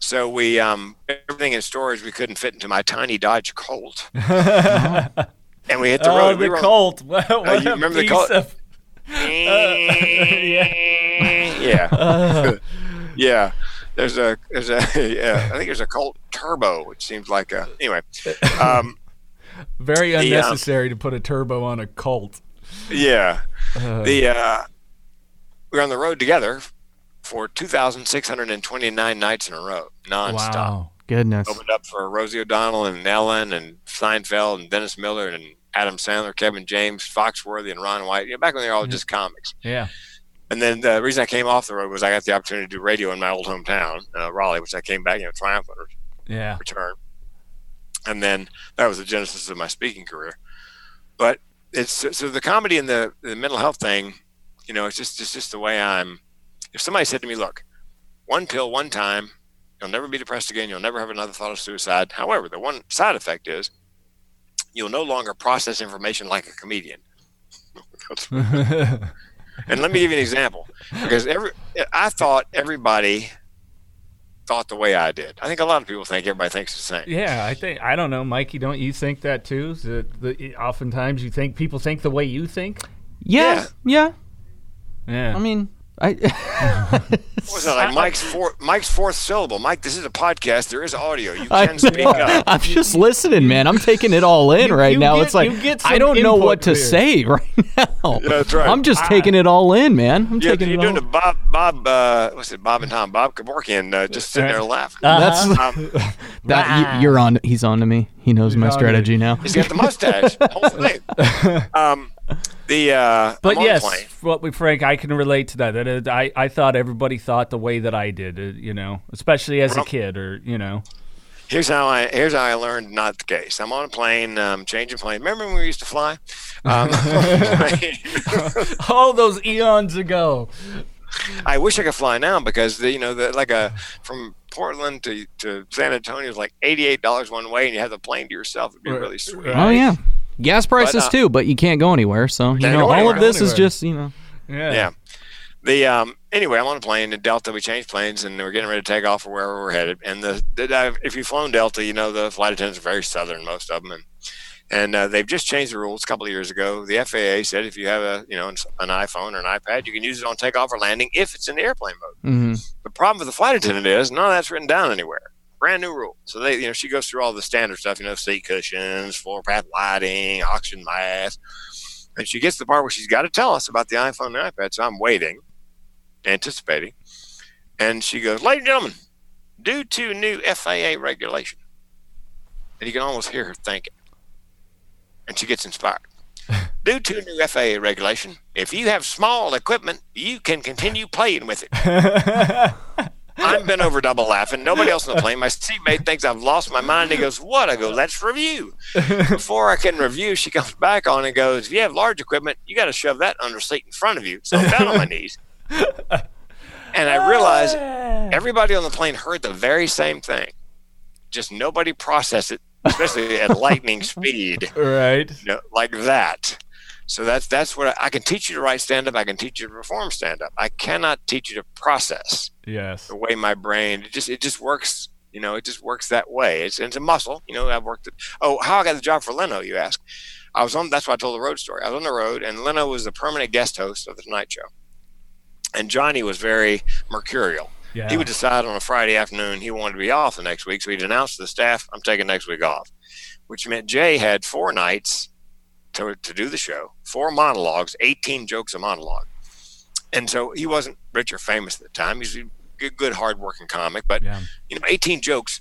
So we um, everything in storage we couldn't fit into my tiny Dodge Colt. [LAUGHS] and we hit the road. Oh, the we Colt! [LAUGHS] What, what uh, you remember the Colt? Of- yeah. yeah. Uh. yeah. There's a there's a [LAUGHS] yeah, I think there's a Colt Turbo, which seems like a anyway. Um, [LAUGHS] Very unnecessary the, um, to put a turbo on a Colt. Yeah. Uh. The uh, we were on the road together for 2,629 nights in a row, nonstop. Wow. Goodness. Opened up for Rosie O'Donnell and Ellen and Seinfeld and Dennis Miller and Adam Sandler, Kevin James, Foxworthy, and Ron White. You know, back when they were all just comics. Yeah. And then the reason I came off the road was I got the opportunity to do radio in my old hometown, uh, Raleigh, which I came back, you know, triumphant yeah. return. And then that was the genesis of my speaking career. But it's so the comedy and the, the mental health thing, you know, it's just it's just the way I'm. If somebody said to me, "Look, one pill, one time, you'll never be depressed again. You'll never have another thought of suicide." However, the one side effect is you'll no longer process information like a comedian. [LAUGHS] [LAUGHS] and let me give you an example, because every I thought everybody thought the way I did. I think a lot of people think everybody thinks the same. Yeah, I think I don't know, Mikey. Don't you think that too? That the, oftentimes you think people think the way you think. Yeah, yeah, yeah. I mean, I [LAUGHS] what was that like Mike's fourth Mike's fourth syllable? Mike, this is a podcast. There is audio. You can I, speak up. [LAUGHS] I'm just listening, man. I'm taking it all in you, right you now. Get, it's like I don't know what to here. say [LAUGHS] right now. Yeah, that's right. I'm just I, taking it all in, man. I'm you're, taking you're it doing all. the Bob Bob uh, what's it? Bob and Tom Bob Kevorkian uh, just sitting there laughing. Uh-huh. That's um, that you, are on. He's on to me. He knows he's my strategy now. He's got the mustache. um, the uh, but yes, what we Frank, I can relate to that. I I thought everybody thought the way that I did. Uh, you know, especially as a kid, or you know. Here's how I here's how I learned not the case. I'm on a plane, um, changing plane. Remember when we used to fly? Um, [LAUGHS] [LAUGHS] oh, those eons ago. I wish I could fly now because the, you know the, like a from Portland to, to San Antonio is like eighty eight dollars one way, and you have the plane to yourself. It'd be really sweet. Oh yeah, gas prices But, uh, too, but you can't go anywhere. So you know, all of this is just you know. Yeah. Yeah. The um anyway, I'm on a plane in Delta. We changed planes and we're getting ready to take off for wherever we're headed. And the, the uh, if you've flown Delta, you know the flight attendants are very southern, most of them, and and uh, they've just changed the rules a couple of years ago. The FAA said if you have a you know an iPhone or an iPad, you can use it on takeoff or landing if it's in the airplane mode. hmm The problem with the flight attendant is none of that's written down anywhere. Brand new rule. So they, you know, she goes through all the standard stuff, you know, seat cushions, floor path lighting, oxygen mask. And she gets to the part where she's got to tell us about the iPhone and iPad. So I'm waiting, anticipating. And she goes, Ladies and gentlemen, due to new FAA regulation. And you can almost hear her thinking. And she gets inspired. [LAUGHS] Due to new FAA regulation, if you have small equipment, you can continue playing with it. [LAUGHS] I'm bent over double laughing. Nobody else on the plane. My seatmate thinks I've lost my mind. He goes, What? I go, Let's review. Before I can review, she comes back on and goes, If you have large equipment, you got to shove that under seat in front of you. So I'm down on my knees. And I realized ah. everybody on the plane heard the very same thing. Just nobody processed it, especially at lightning speed Right. you know, like that. So that's that's what I, I can teach you to write stand up. I can teach you to perform stand up. I cannot teach you to process Yes. the way my brain it just it just works. You know, it just works that way. It's it's a muscle. You know, I've worked. It. Oh, how I got the job for Leno? You ask. I was on. That's why I told the road story. I was on the road, and Leno was the permanent guest host of the Tonight Show. And Johnny was very mercurial. Yeah. He would decide on a Friday afternoon he wanted to be off the next week, so he'd announce to the staff, "I'm taking next week off," which meant Jay had four nights to, to do the show, four monologues, 18 jokes a monologue, and so he wasn't rich or famous at the time. He's good, good hard-working comic, but Yeah. you know, 18 jokes.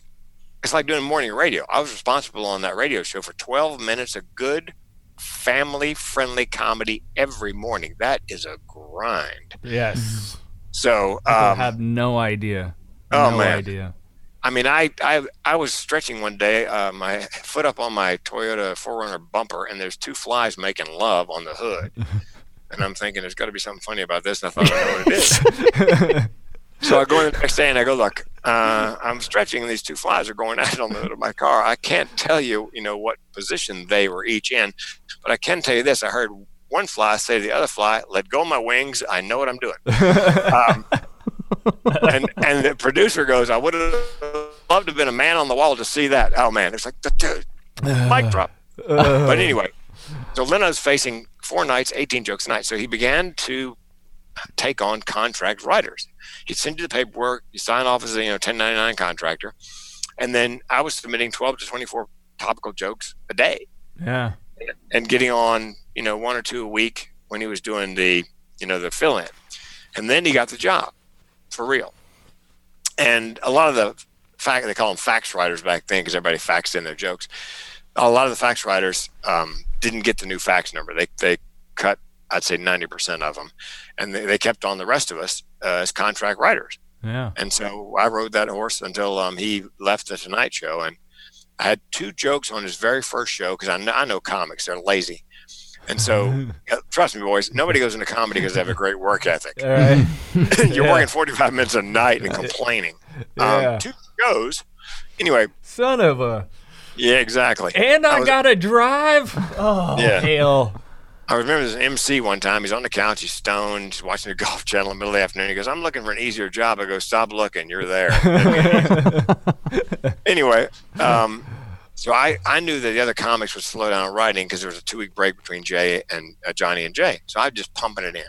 It's like doing morning radio. I was responsible on that radio show for 12 minutes of good, family-friendly comedy every morning. That is a grind. Yes. So, People um, have no idea. oh, no man. idea. I mean, I, I I was stretching one day, uh, my foot up on my Toyota 4Runner bumper, and there's two flies making love on the hood. [LAUGHS] and I'm thinking, there's got to be something funny about this. And I thought, I know what it is. [LAUGHS] so I go in the next day and I go, look, uh, I'm stretching, and these two flies are going [LAUGHS] out on the hood of my car. I can't tell you, you know, what position they were each in, but I can tell you this: I heard one fly say to the other fly, "Let go of my wings. I know what I'm doing." um, [LAUGHS] and and the producer goes, I would have loved to have been a man on the wall to see that. Oh man, it's like dude, mic drop. but anyway, so Leno's facing four nights, 18 jokes a night. So he began to take on contract writers. He'd send you the paperwork, you sign off as a you know 1099 contractor, and then I was submitting 12 to 24 topical jokes a day Yeah. and getting on, you know, one or two a week when he was doing the, you know, the fill in. And then he got the job for real. And a lot of the fact they call them fax writers back then because everybody faxed in their jokes. A lot of the fax writers um, didn't get the new fax number. They they cut, I'd say, ninety percent of them, and they, they kept on the rest of us uh, as contract writers. Yeah. And so I rode that horse until um, he left the Tonight Show. And I had two jokes on his very first show because I know, I know comics, they're lazy. And so, [LAUGHS] uh, trust me, boys, nobody goes into comedy because they have a great work ethic. [LAUGHS] Right. [LAUGHS] You're Yeah. working 45 minutes a night and complaining. Yeah. Um, two shows. Anyway, Son of a. yeah, exactly. And I, was- gotta drive. Oh Yeah. hell. I remember this MC one time. He's on the couch. He's stoned. He's watching the [LAUGHS] Golf Channel in the middle of the afternoon. He goes, "I'm looking for an easier job." I go, "Stop looking. You're there." [LAUGHS] anyway, um, so I I knew that the other comics would slow down writing because there was a two week break between Jay and uh, Johnny and Jay. So I was just pumping it in,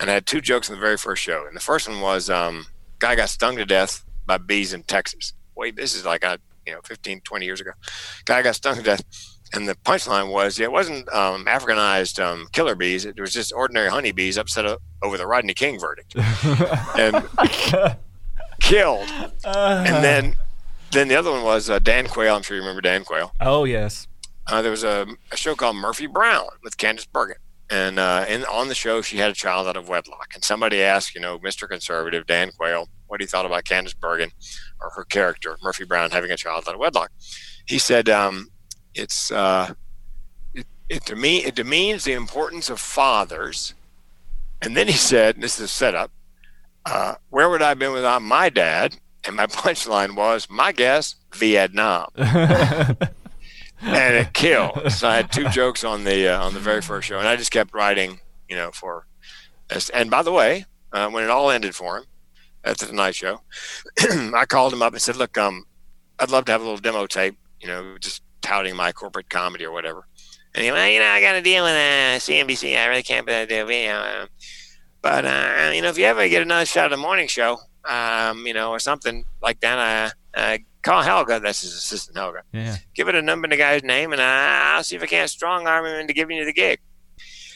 and I had two jokes in the very first show. And the first one was, um, "Guy got stung to death by bees in Texas." Wait, this is like a you know 15, 20 years ago. Guy got stung to death. And the punchline was, it wasn't um, Africanized um, killer bees. It was just ordinary honeybees upset o- over the Rodney King verdict [LAUGHS] and killed. And then, then the other one was uh, Dan Quayle. I'm sure you remember Dan Quayle. Oh yes. Uh, there was a, a show called Murphy Brown with Candice Bergen. And uh, in, on the show, she had a child out of wedlock. And somebody asked, you know, Mr. Conservative, Dan Quayle, what he thought about Candice Bergen or her character, Murphy Brown, having a child out of wedlock. He said, um, it's, uh, it, it, to me, it demeans the importance of fathers. And then he said, and this is a setup, uh, where would I have been without my dad? And my [LAUGHS] punchline was, my guess, Vietnam. [LAUGHS] and it killed. So I had two jokes on the uh, on the very first show, and I just kept writing, you know, for. And by the way, uh, when it all ended for him at the Tonight Show, [CLEARS THROAT] I called him up and said, "Look, um, I'd love to have a little demo tape, you know, just touting my corporate comedy or whatever." And he went, "You know, I got to deal with uh, CNBC. I really can't do video." But uh, you know, if you ever get another shot of the morning show, um, you know, or something like that, uh, uh, call Helga. That's his assistant, Helga. Yeah. Give it a number to the guy's name, and I'll see if I can't strong arm him into giving you the gig.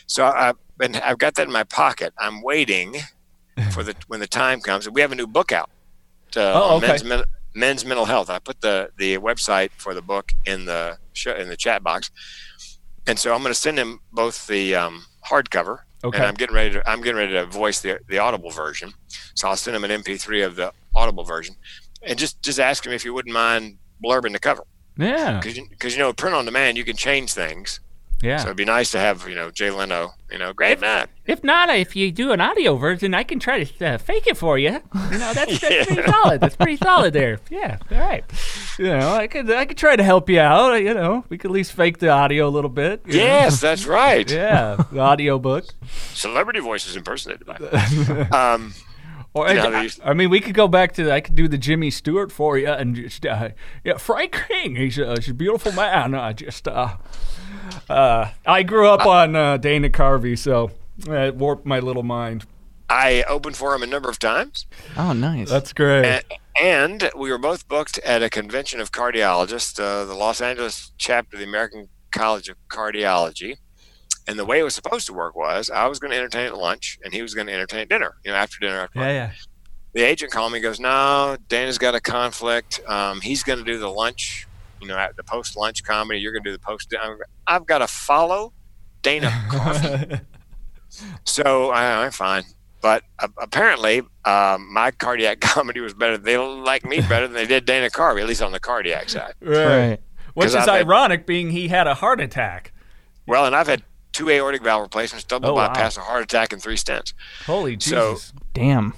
So I've been, I've got that in my pocket. I'm waiting [LAUGHS] for the when the time comes. We have a new book out. Uh, oh, okay. Men's, men's mental health. I put the the website for the book in the show, in the chat box, and so I'm going to send him both the um, hardcover Okay. and I'm getting ready to I'm getting ready to voice the the Audible version. So I'll send him an MP3 of the Audible version, and just just ask him if you wouldn't mind blurbing the cover. Yeah. Because you, you know, print on demand, you can change things. Yeah. So it'd be nice to have you know Jay Leno. You know, great night. If not, if you do an audio version, I can try to uh, fake it for you. You know, that's, that's [LAUGHS] pretty solid. That's pretty solid there. Yeah. All right. You know, I could I could try to help you out. You know, we could at least fake the audio a little bit. you know? Yes, that's right. [LAUGHS] Yeah. The audio book. Celebrity voices impersonated by. [LAUGHS] um, Or You know, I, I mean, we could go back to I could do the Jimmy Stewart for you and just uh, yeah, Frank King. He's a, he's a beautiful man. I just uh, uh, I grew up on uh, Dana Carvey, so it warped my little mind. I opened for him a number of times. Oh, nice. That's great. A- and we were both booked at a convention of cardiologists, uh, the Los Angeles chapter of the American College of Cardiology. And the way it was supposed to work was I was going to entertain at lunch, and he was going to entertain at dinner. You know, after dinner. After yeah, yeah. The agent called me, and goes, "No, Dana's got a conflict. Um, he's going to do the lunch. You know, at the post lunch comedy. You're going to do the post. I've got to follow Dana Carvey. [LAUGHS] so I, I'm fine. But uh, apparently, um, my cardiac [LAUGHS] comedy was better. They like me better than they did Dana Carvey, at least on the cardiac side. Right. Which 'Cause is I've had- ironic, being he had a heart attack. Well, and I've had two aortic valve replacements, double Oh, wow. bypass, a heart attack, and three stents. Holy Jesus! So- Jesus! Damn.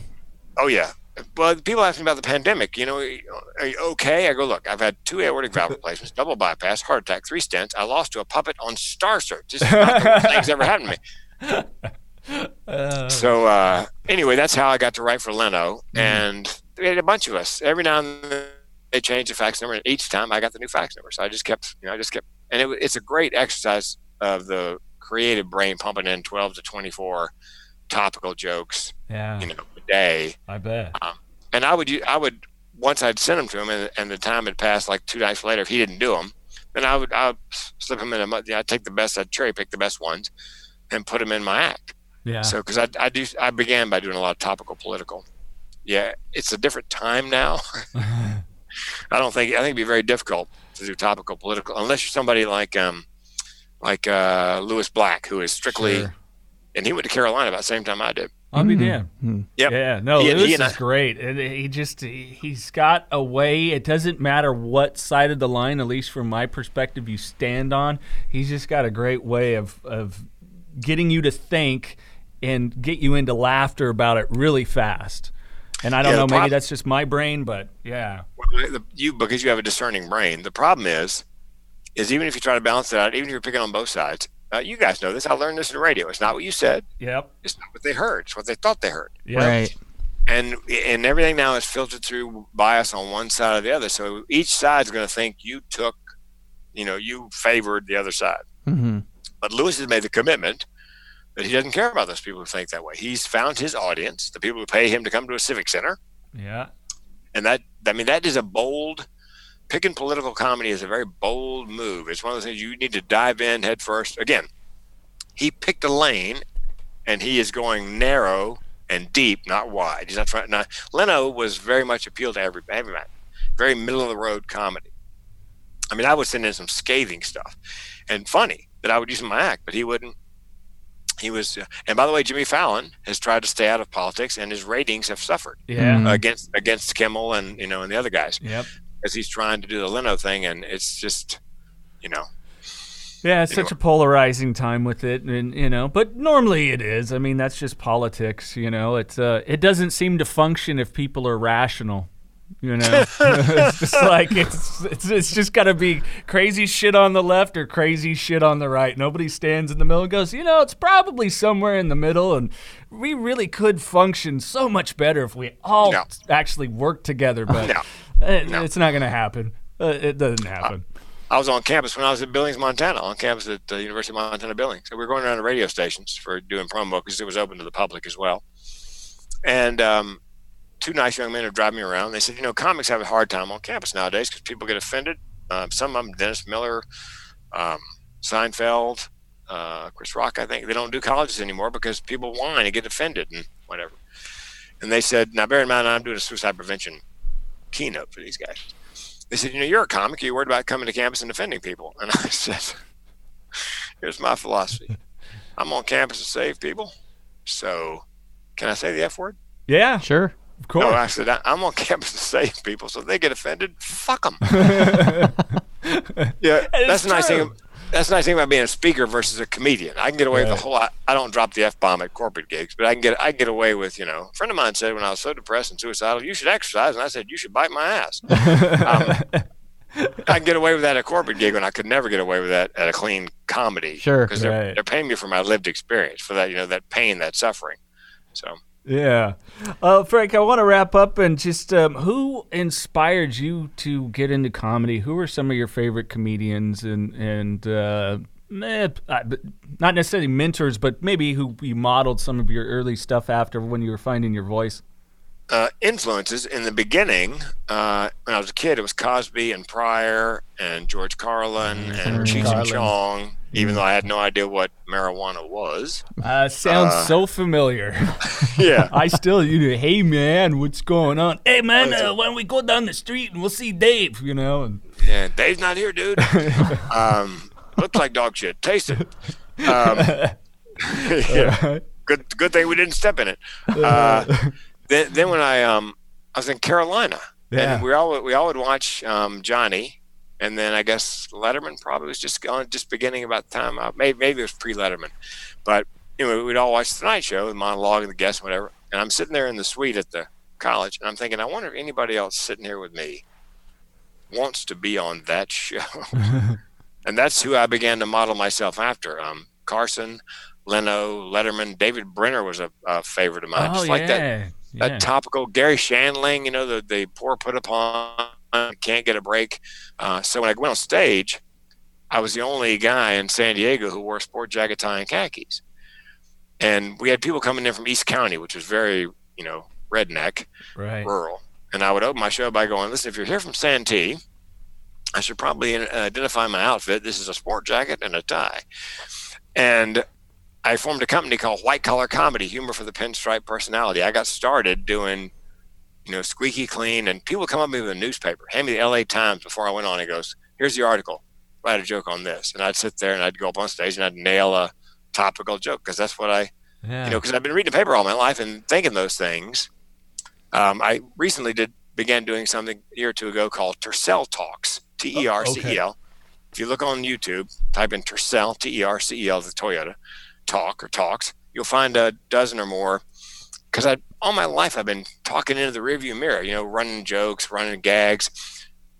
Oh yeah. Well, people ask me about the pandemic. You know, are you okay? I go, look, I've had two aortic valve [LAUGHS] replacements, double bypass, heart attack, three stents. I lost to a puppet on Star Search. This is not the thing's ever happened to me. [LAUGHS] so uh, anyway, that's how I got to write for Leno, and we had a bunch of us. Every now and then they changed the fax number, and each time I got the new fax number. So I just kept, you know, I just kept, and it, it's a great exercise of the creative brain pumping in 12 to 24 topical jokes, Yeah, you know, a day I bet. and I would I would once I'd send them to him, and, and the time had passed like two nights later. If he didn't do them, then I would I would slip them in a. I'd take the best, I'd cherry pick the best ones, and put them in my act. Yeah. So because I I do I began by doing a lot of topical political. Yeah, it's a different time now. [LAUGHS] I don't think I think it'd be very difficult to do topical political unless you're somebody like um like uh Lewis Black who is strictly Sure. And he went to Carolina about the same time I did. I'll be hmm. damned. Hmm. Yep. Yeah, no, He Lewis he and is I- great. And he just he- he's got a way. It doesn't matter what side of the line, at least from my perspective, you stand on. He's just got a great way of of getting you to think and get you into laughter about it really fast. And I don't Yeah, know, the maybe prob- that's just my brain, but yeah, Well, the, you because you have a discerning brain. The problem is, is even if you try to balance it out, even if you're picking on both sides, uh, you guys know this. I learned this in radio. It's not what you said. yep, It's not what they heard. It's what they thought they heard. yep. Right. And and everything now is filtered through bias on one side or the other. So each side's going to think you took, you know, you favored the other side. Mm-hmm. But Lewis has made the commitment that he doesn't care about those people who think that way. He's found his audience, the people who pay him to come to a civic center. yeah, and that I mean that is a bold picking political comedy is a very bold move. It's one of those things you need to dive in head first. Again, he picked a lane, and he is going narrow and deep, not wide. He's not trying. Not, Leno was very much appealed to every everybody, very middle of the road comedy. I mean, I would send in some scathing stuff, and funny that I would use in my act, but he wouldn't. He was, and by the way, Jimmy Fallon has tried to stay out of politics, and his ratings have suffered yeah, Mhm. against against Kimmel and you know and the other guys yep. As he's trying to do the Leno thing, and it's just you know Yeah, it's such a polarizing time with it, and you know, but normally it is. I mean, that's just politics. You know, it's uh, it doesn't seem to function if people are rational. You know, [LAUGHS] [LAUGHS] it's just like it's it's, it's just got to be crazy shit on the left or crazy shit on the right. Nobody stands in the middle and goes, you know, it's probably somewhere in the middle, and we really could function so much better if we all No. actually worked together. But No. It- No. it's not going to happen. Uh, it doesn't happen. I was on campus when I was at Billings, Montana, on campus at the University of Montana Billings. So we were going around to radio stations for doing promo because it was open to the public as well. And um, two nice young men are driving me around. They said, you know, comics have a hard time on campus nowadays because people get offended. Um, some of them, Dennis Miller, um, Seinfeld, uh, Chris Rock, I think, they don't do colleges anymore because people whine and get offended and whatever. And they said, now bear in mind, I'm doing a suicide prevention keynote for these guys. They said, you know, you're a comic. Are You're worried about coming to campus and offending people. And I [LAUGHS] said, here's my philosophy. I'm on campus to save people. So can I say the F word? Yeah, Sure. of course. No, I said, I- I'm on [LAUGHS] campus to save people. So if they get offended, fuck them. [LAUGHS] yeah, that's the nice thing. That's the nice thing about being a speaker versus a comedian. I can get away with a whole lot. I don't drop the f bomb at corporate gigs, but I can get I can get away with you know. A friend of mine said when I was so depressed and suicidal, you should exercise, and I said you should bite my ass. [LAUGHS] um, I can get away with that at a corporate gig when I could never get away with that at a clean comedy. Sure. because they're, Right. they're paying me for my lived experience for that you know that pain, that suffering. So Yeah. Uh, Frank, I want to wrap up and just um, who inspired you to get into comedy? Who are some of your favorite comedians and and uh, eh, uh, not necessarily mentors, but maybe who you modeled some of your early stuff after when you were finding your voice? Uh, influences in the beginning, uh, when I was a kid, it was Cosby and Pryor and George Carlin and Cheech and Chong. Even though I had no idea what marijuana was. Uh, sounds Uh, so familiar. [LAUGHS] [LAUGHS] Yeah. I still, you know, hey man, what's going on? Hey man, What is uh, why don't we go down the street and we'll see Dave? You know, and Yeah, Dave's not here, dude. [LAUGHS] um, looks like dog shit. Taste it. Um, yeah. Good, good thing we didn't step in it. Then, then when I um, I was in Carolina, Yeah. and we all we all would watch um, Johnny, and then I guess Letterman probably was just going, just beginning about the time. Uh, maybe maybe it was pre Letterman, but anyway, we'd all watch the Tonight Show, the monologue, and the guests, whatever. And I'm sitting there in the suite at the college, and I'm thinking, I wonder if anybody else sitting here with me wants to be on that show. [LAUGHS] and that's who I began to model myself after. Um, Carson, Leno, Letterman, David Brenner was a, a favorite of mine. oh just yeah, that yeah. that topical Garry Shandling, you know, the the poor put upon can't get a break. Uh, so when I went on stage, I was the only guy in San Diego who wore a sport jacket, tie, and khakis. And we had people coming in from East County, which was very, you know, redneck, right. rural. And I would open my show by going, "Listen, if you're here from Santee, I should probably uh, identify my outfit. This is a sport jacket and a tie." And I formed a company called White Collar Comedy, humor for the pinstripe personality. I got started doing, you know, squeaky clean, and people come up to me with a newspaper, hand me the L.A. Times before I went on. He goes, "Here's the article. Write a joke on this," and I'd sit there and I'd go up on stage and I'd nail a topical joke because that's what I Yeah. you know, because I've been reading the paper all my life and thinking those things. Um, I recently did began doing something a year or two ago called Tercel Talks, T E R C E L. If you look on YouTube, type in Tercel, T E R C E L, the Toyota Talk or Talks, you'll find a dozen or more. Because I all my life I've been talking into the rearview mirror, you know, running jokes, running gags,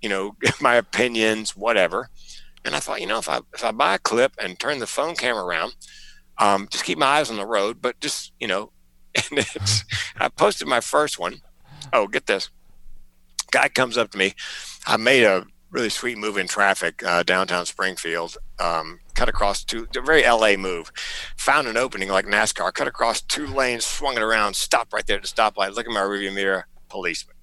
you know, [LAUGHS] my opinions, whatever. And I thought, you know, if I if I buy a clip and turn the phone camera around, um, just keep my eyes on the road, but just you know, [LAUGHS] and it's I posted my first one. Oh, get this! Guy comes up to me. I made a really sweet move in traffic uh, downtown Springfield. Um, cut across two, a very LA move. Found an opening like NASCAR. Cut across two lanes, swung it around, stopped right there at the stoplight. Look at my rearview mirror, policeman.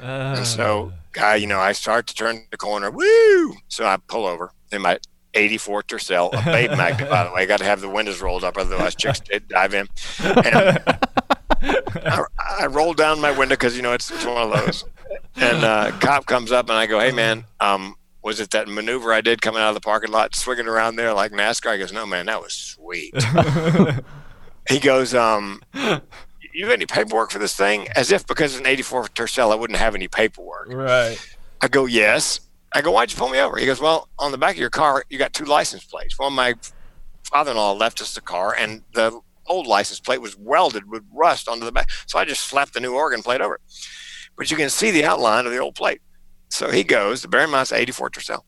And so, guy, you know, I start to turn the corner. Woo! So I pull over in my 84 Tercel, a Babe [LAUGHS] Magnet, by the way. I got to have the windows rolled up, otherwise chicks [LAUGHS] did dive in. And I, I roll down my window because you know it's, it's one of those. And uh, cop comes up and I go, "Hey man, um, was it that maneuver I did coming out of the parking lot, swinging around there like NASCAR?" He goes, "No man, that was sweet." [LAUGHS] he goes, um, "You have any paperwork for this thing?" As if because it's an '84 Tercel, I wouldn't have any paperwork. right. I go, yes. I go, why'd you pull me over? He goes, well, on the back of your car, you got two license plates. Well, my father-in-law left us the car, and the old license plate was welded with rust onto the back. So I just slapped the new Oregon plate over it. But you can see the outline of the old plate. So he goes, the bear in mind it's 84 Tercel.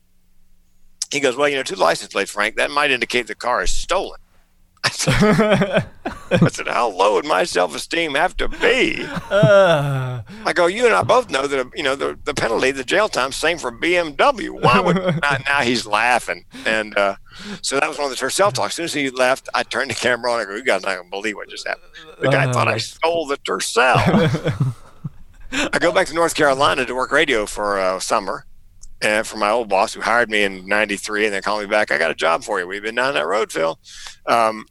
He goes, well, you know, two license plates, Frank, that might indicate the car is stolen. [LAUGHS] I said, I said, how low would my self-esteem have to be? Uh, [LAUGHS] I go, you and I both know that you know the, the penalty, the jail time, same for BMW. Why would [LAUGHS] now, now he's laughing, and uh, so that was one of the Tercel talks. As soon as he left, I turned the camera on. I go, you guys not gonna believe what just happened. The guy thought I stole the Tercel. I go back to North Carolina to work radio for uh, summer, and for my old boss who hired me in '93, and then called me back. I got a job for you. We've been down that road, Phil. Um,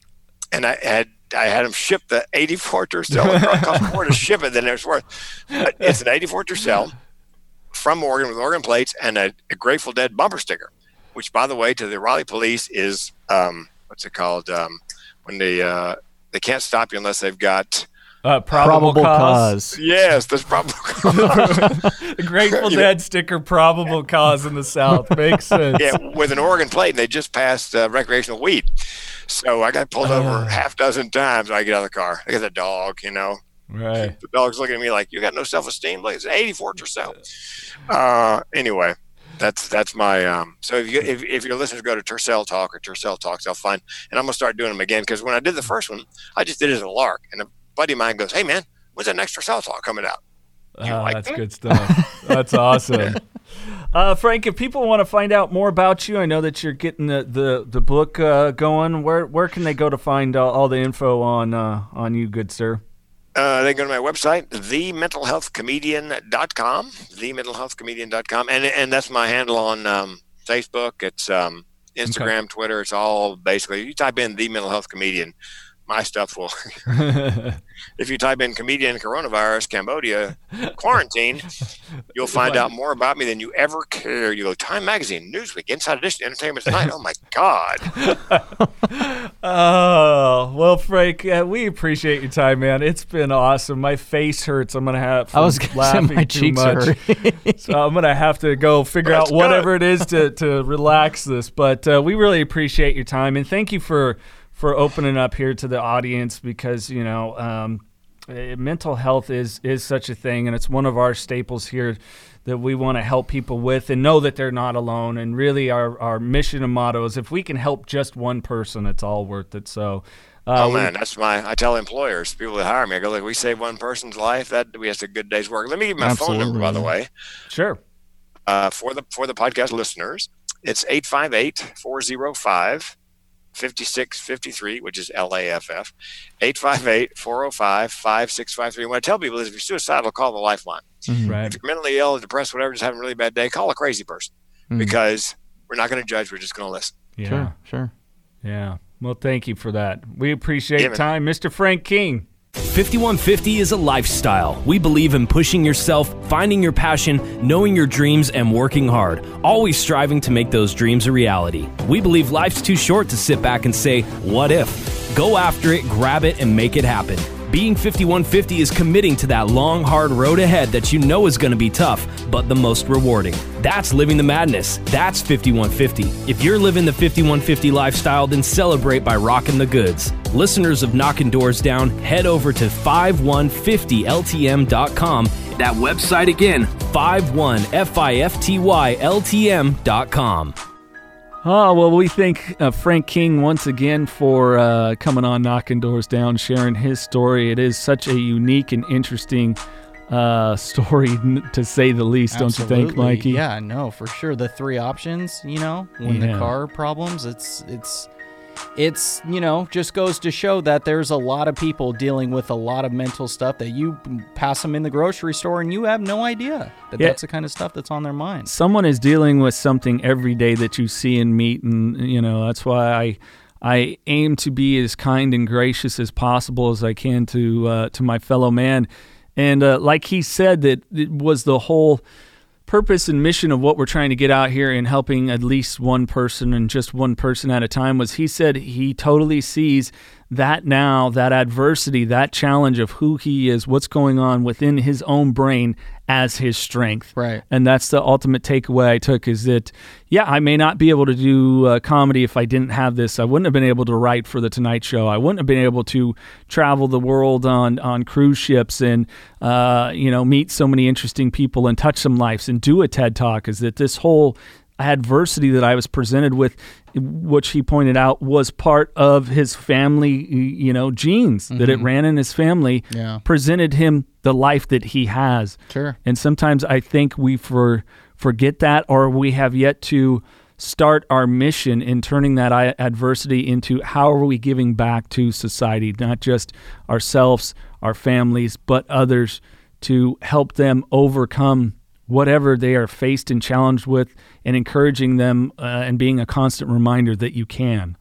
and I had I had him ship the 84 Tercel. It cost more to ship it than it was worth. But it's an 84 Tercel from Oregon with Oregon plates and a, a, Grateful Dead bumper sticker, which, by the way, to the Raleigh police is um, what's it called? Um, when they uh, they can't stop you unless they've got. Uh, probable, probable cause. cause. Yes, there's probable [LAUGHS] cause. the Grateful Dead know? sticker, probable cause in the South. Makes sense. Yeah, with an Oregon plate, and they just passed uh, recreational weed. So I got pulled over uh, half dozen times when I get out of the car. I got the dog, you know. Right. The dog's looking at me like, you got no self esteem? Like, it's 84 Tercel. Uh, anyway, that's that's my um so if you if, if your listeners go to Tercel Talk or Tercel Talks, they'll find and I'm gonna start doing them again because when I did the first one, I just did it as a lark. And a buddy of mine goes, Hey man, when's that next Tercel Talk coming out? Oh, like that's that? good stuff. that's awesome. [LAUGHS] Uh, Frank, if people want to find out more about you, I know that you're getting the the, the book uh, going. Where where can they go to find all, all the info on uh, on you, good sir? Uh, they go to my website, thementalhealthcomedian.com, thementalhealthcomedian.com, and and that's my handle on um, Facebook. It's um, Instagram, okay. Twitter. It's all basically you type in the mental health comedian my stuff will. [LAUGHS] [LAUGHS] if you type in comedian coronavirus Cambodia quarantine, you'll find out more about me than you ever care. You go Time Magazine, Newsweek, Inside Edition, Entertainment Tonight. Oh my God. [LAUGHS] oh well, Frank, uh, we appreciate your time, man. It's been awesome. My face hurts. I'm gonna have. I was laughing my too cheeks much, so I'm gonna have to go figure That's out whatever good. it is to to relax this. But uh, we really appreciate your time and thank you for for opening up here to the audience because you know um, eh, mental health is is such a thing, and it's one of our staples here that we want to help people with and know that they're not alone. And really, our our mission and motto is if we can help just one person, it's all worth it. So. Uh, oh man, that's my. I tell employers, people that hire me, I go, "Look, we save one person's life. That we have a good day's work." Let me give you my phone number, by the way. Sure. Uh, for the for the podcast listeners, it's 858 405 5653, which is LAFF, 858 405 5653. What I tell people is if you're suicidal, call the lifeline. Mm-hmm. Right. If you're mentally ill, depressed, whatever, just having a really bad day, call a crazy person mm-hmm. because we're not going to judge, we're just going to listen. Yeah. Sure, sure. Yeah. Well, thank you for that. We appreciate yeah, time. Mr. Frank King. 5150 is a lifestyle. We believe in pushing yourself, finding your passion, knowing your dreams, and working hard, always striving to make those dreams a reality. We believe life's too short to sit back and say, What if? Go after it, grab it, and make it happen. Being 5150 is committing to that long, hard road ahead that you know is going to be tough, but the most rewarding. That's living the madness. That's 5150. If you're living the 5150 lifestyle, then celebrate by rocking the goods. Listeners of Knocking Doors Down, head over to 5150ltm.com. That website again, 51fiftyltm.com. Oh, well, we thank uh, Frank King once again for uh, coming on Knocking Doors Down, sharing his story. It is such a unique and interesting uh, story, [LAUGHS] to say the least, Absolutely. don't you think, Mikey? Yeah, no, for sure. The three options, you know, when yeah. the car problems, it's it's it's you know just goes to show that there's a lot of people dealing with a lot of mental stuff that you pass them in the grocery store and you have no idea that yeah. that's the kind of stuff that's on their mind someone is dealing with something every day that you see and meet and you know that's why i i aim to be as kind and gracious as possible as i can to uh, to my fellow man and uh, like he said that it was the whole purpose and mission of what we're trying to get out here in helping at least one person and just one person at a time was he said he totally sees that now, that adversity, that challenge of who he is, what's going on within his own brain as his strength. Right. And that's the ultimate takeaway I took is that, yeah, I may not be able to do uh, comedy if I didn't have this. I wouldn't have been able to write for the Tonight Show. I wouldn't have been able to travel the world on on cruise ships and uh, you know meet so many interesting people and touch some lives and do a TED Talk. Is that this whole adversity that I was presented with, which he pointed out was part of his family, you know, genes that it mm-hmm. ran in his family, Yeah. presented him the life that he has. Sure. And sometimes I think we for, forget that, or we have yet to start our mission in turning that adversity into how are we giving back to society, not just ourselves, our families, but others to help them overcome whatever they are faced and challenged with and encouraging them uh, and being a constant reminder that you can.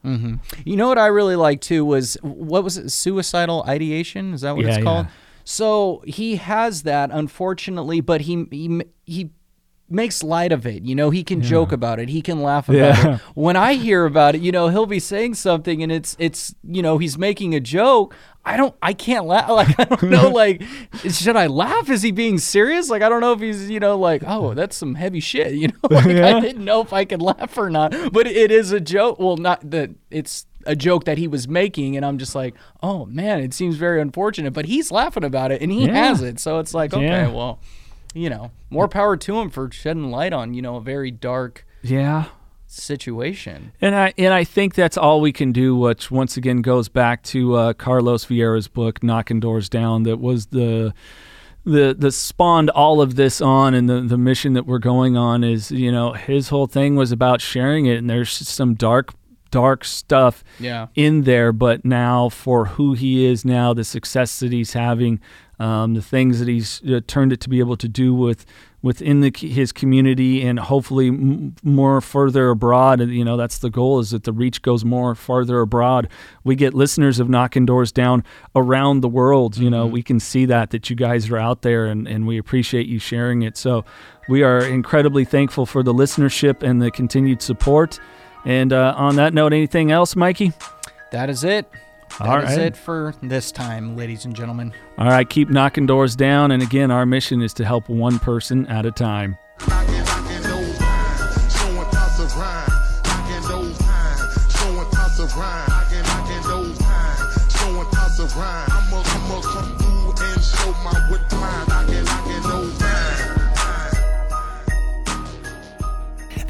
You know what I really liked too was what was it? Suicidal ideation? Is that what Yeah, it's called? yeah. So he has that, unfortunately, but he he he makes light of it. You know, he can joke about it. He can laugh about Yeah. it. [LAUGHS] When I hear about it, you know, he'll be saying something and it's it's you know he's making a joke. I don't I can't laugh. Like I don't know. [LAUGHS] Like should I laugh? Is he being serious? Like I don't know if he's you know like oh that's some heavy shit. [LAUGHS] You know, like I didn't know if I could laugh or not. But it is a joke. Well, not that it's a joke that he was making and I'm just like, "Oh man, it seems very unfortunate." But he's laughing about it and he Yeah. has it. So it's like, "Okay, Yeah. well, you know, more power to him for shedding light on, you know, a very dark Yeah. situation." And I and I think that's all we can do, which once again goes back to uh, Carlos Vieira's book, "Knocking Doors Down," that was the the the spawned all of this on, and the the mission that we're going on is, you know, his whole thing was about sharing it, and there's some dark dark stuff Yeah. in there, but now for who he is now, the success that he's having, um, the things that he's uh, turned it to be able to do with within the, his community and hopefully m- more further abroad. You know, that's the goal is that the reach goes more farther abroad. We get listeners of knocking doors down around the world. You know, we can see that, that you guys are out there and, and we appreciate you sharing it. So we are incredibly thankful for the listenership and the continued support. And uh, on that note, anything else, Mikey? That is it. That All is right. it for this time, ladies and gentlemen. All right, keep knocking doors down. And again, our mission is to help one person at a time.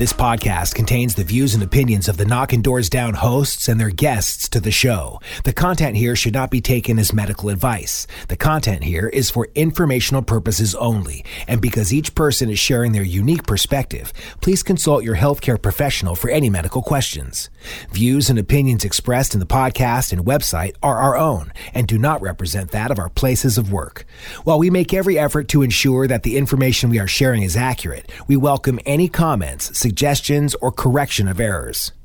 This podcast contains the views and opinions of the Knockin' Doors Down hosts and their guests to the show. The content here should not be taken as medical advice. The content here is for informational purposes only, and because each person is sharing their unique perspective, please consult your healthcare professional for any medical questions. Views and opinions expressed in the podcast and website are our own and do not represent that of our places of work. While we make every effort to ensure that the information we are sharing is accurate, we welcome any comments, suggestions, or correction of errors.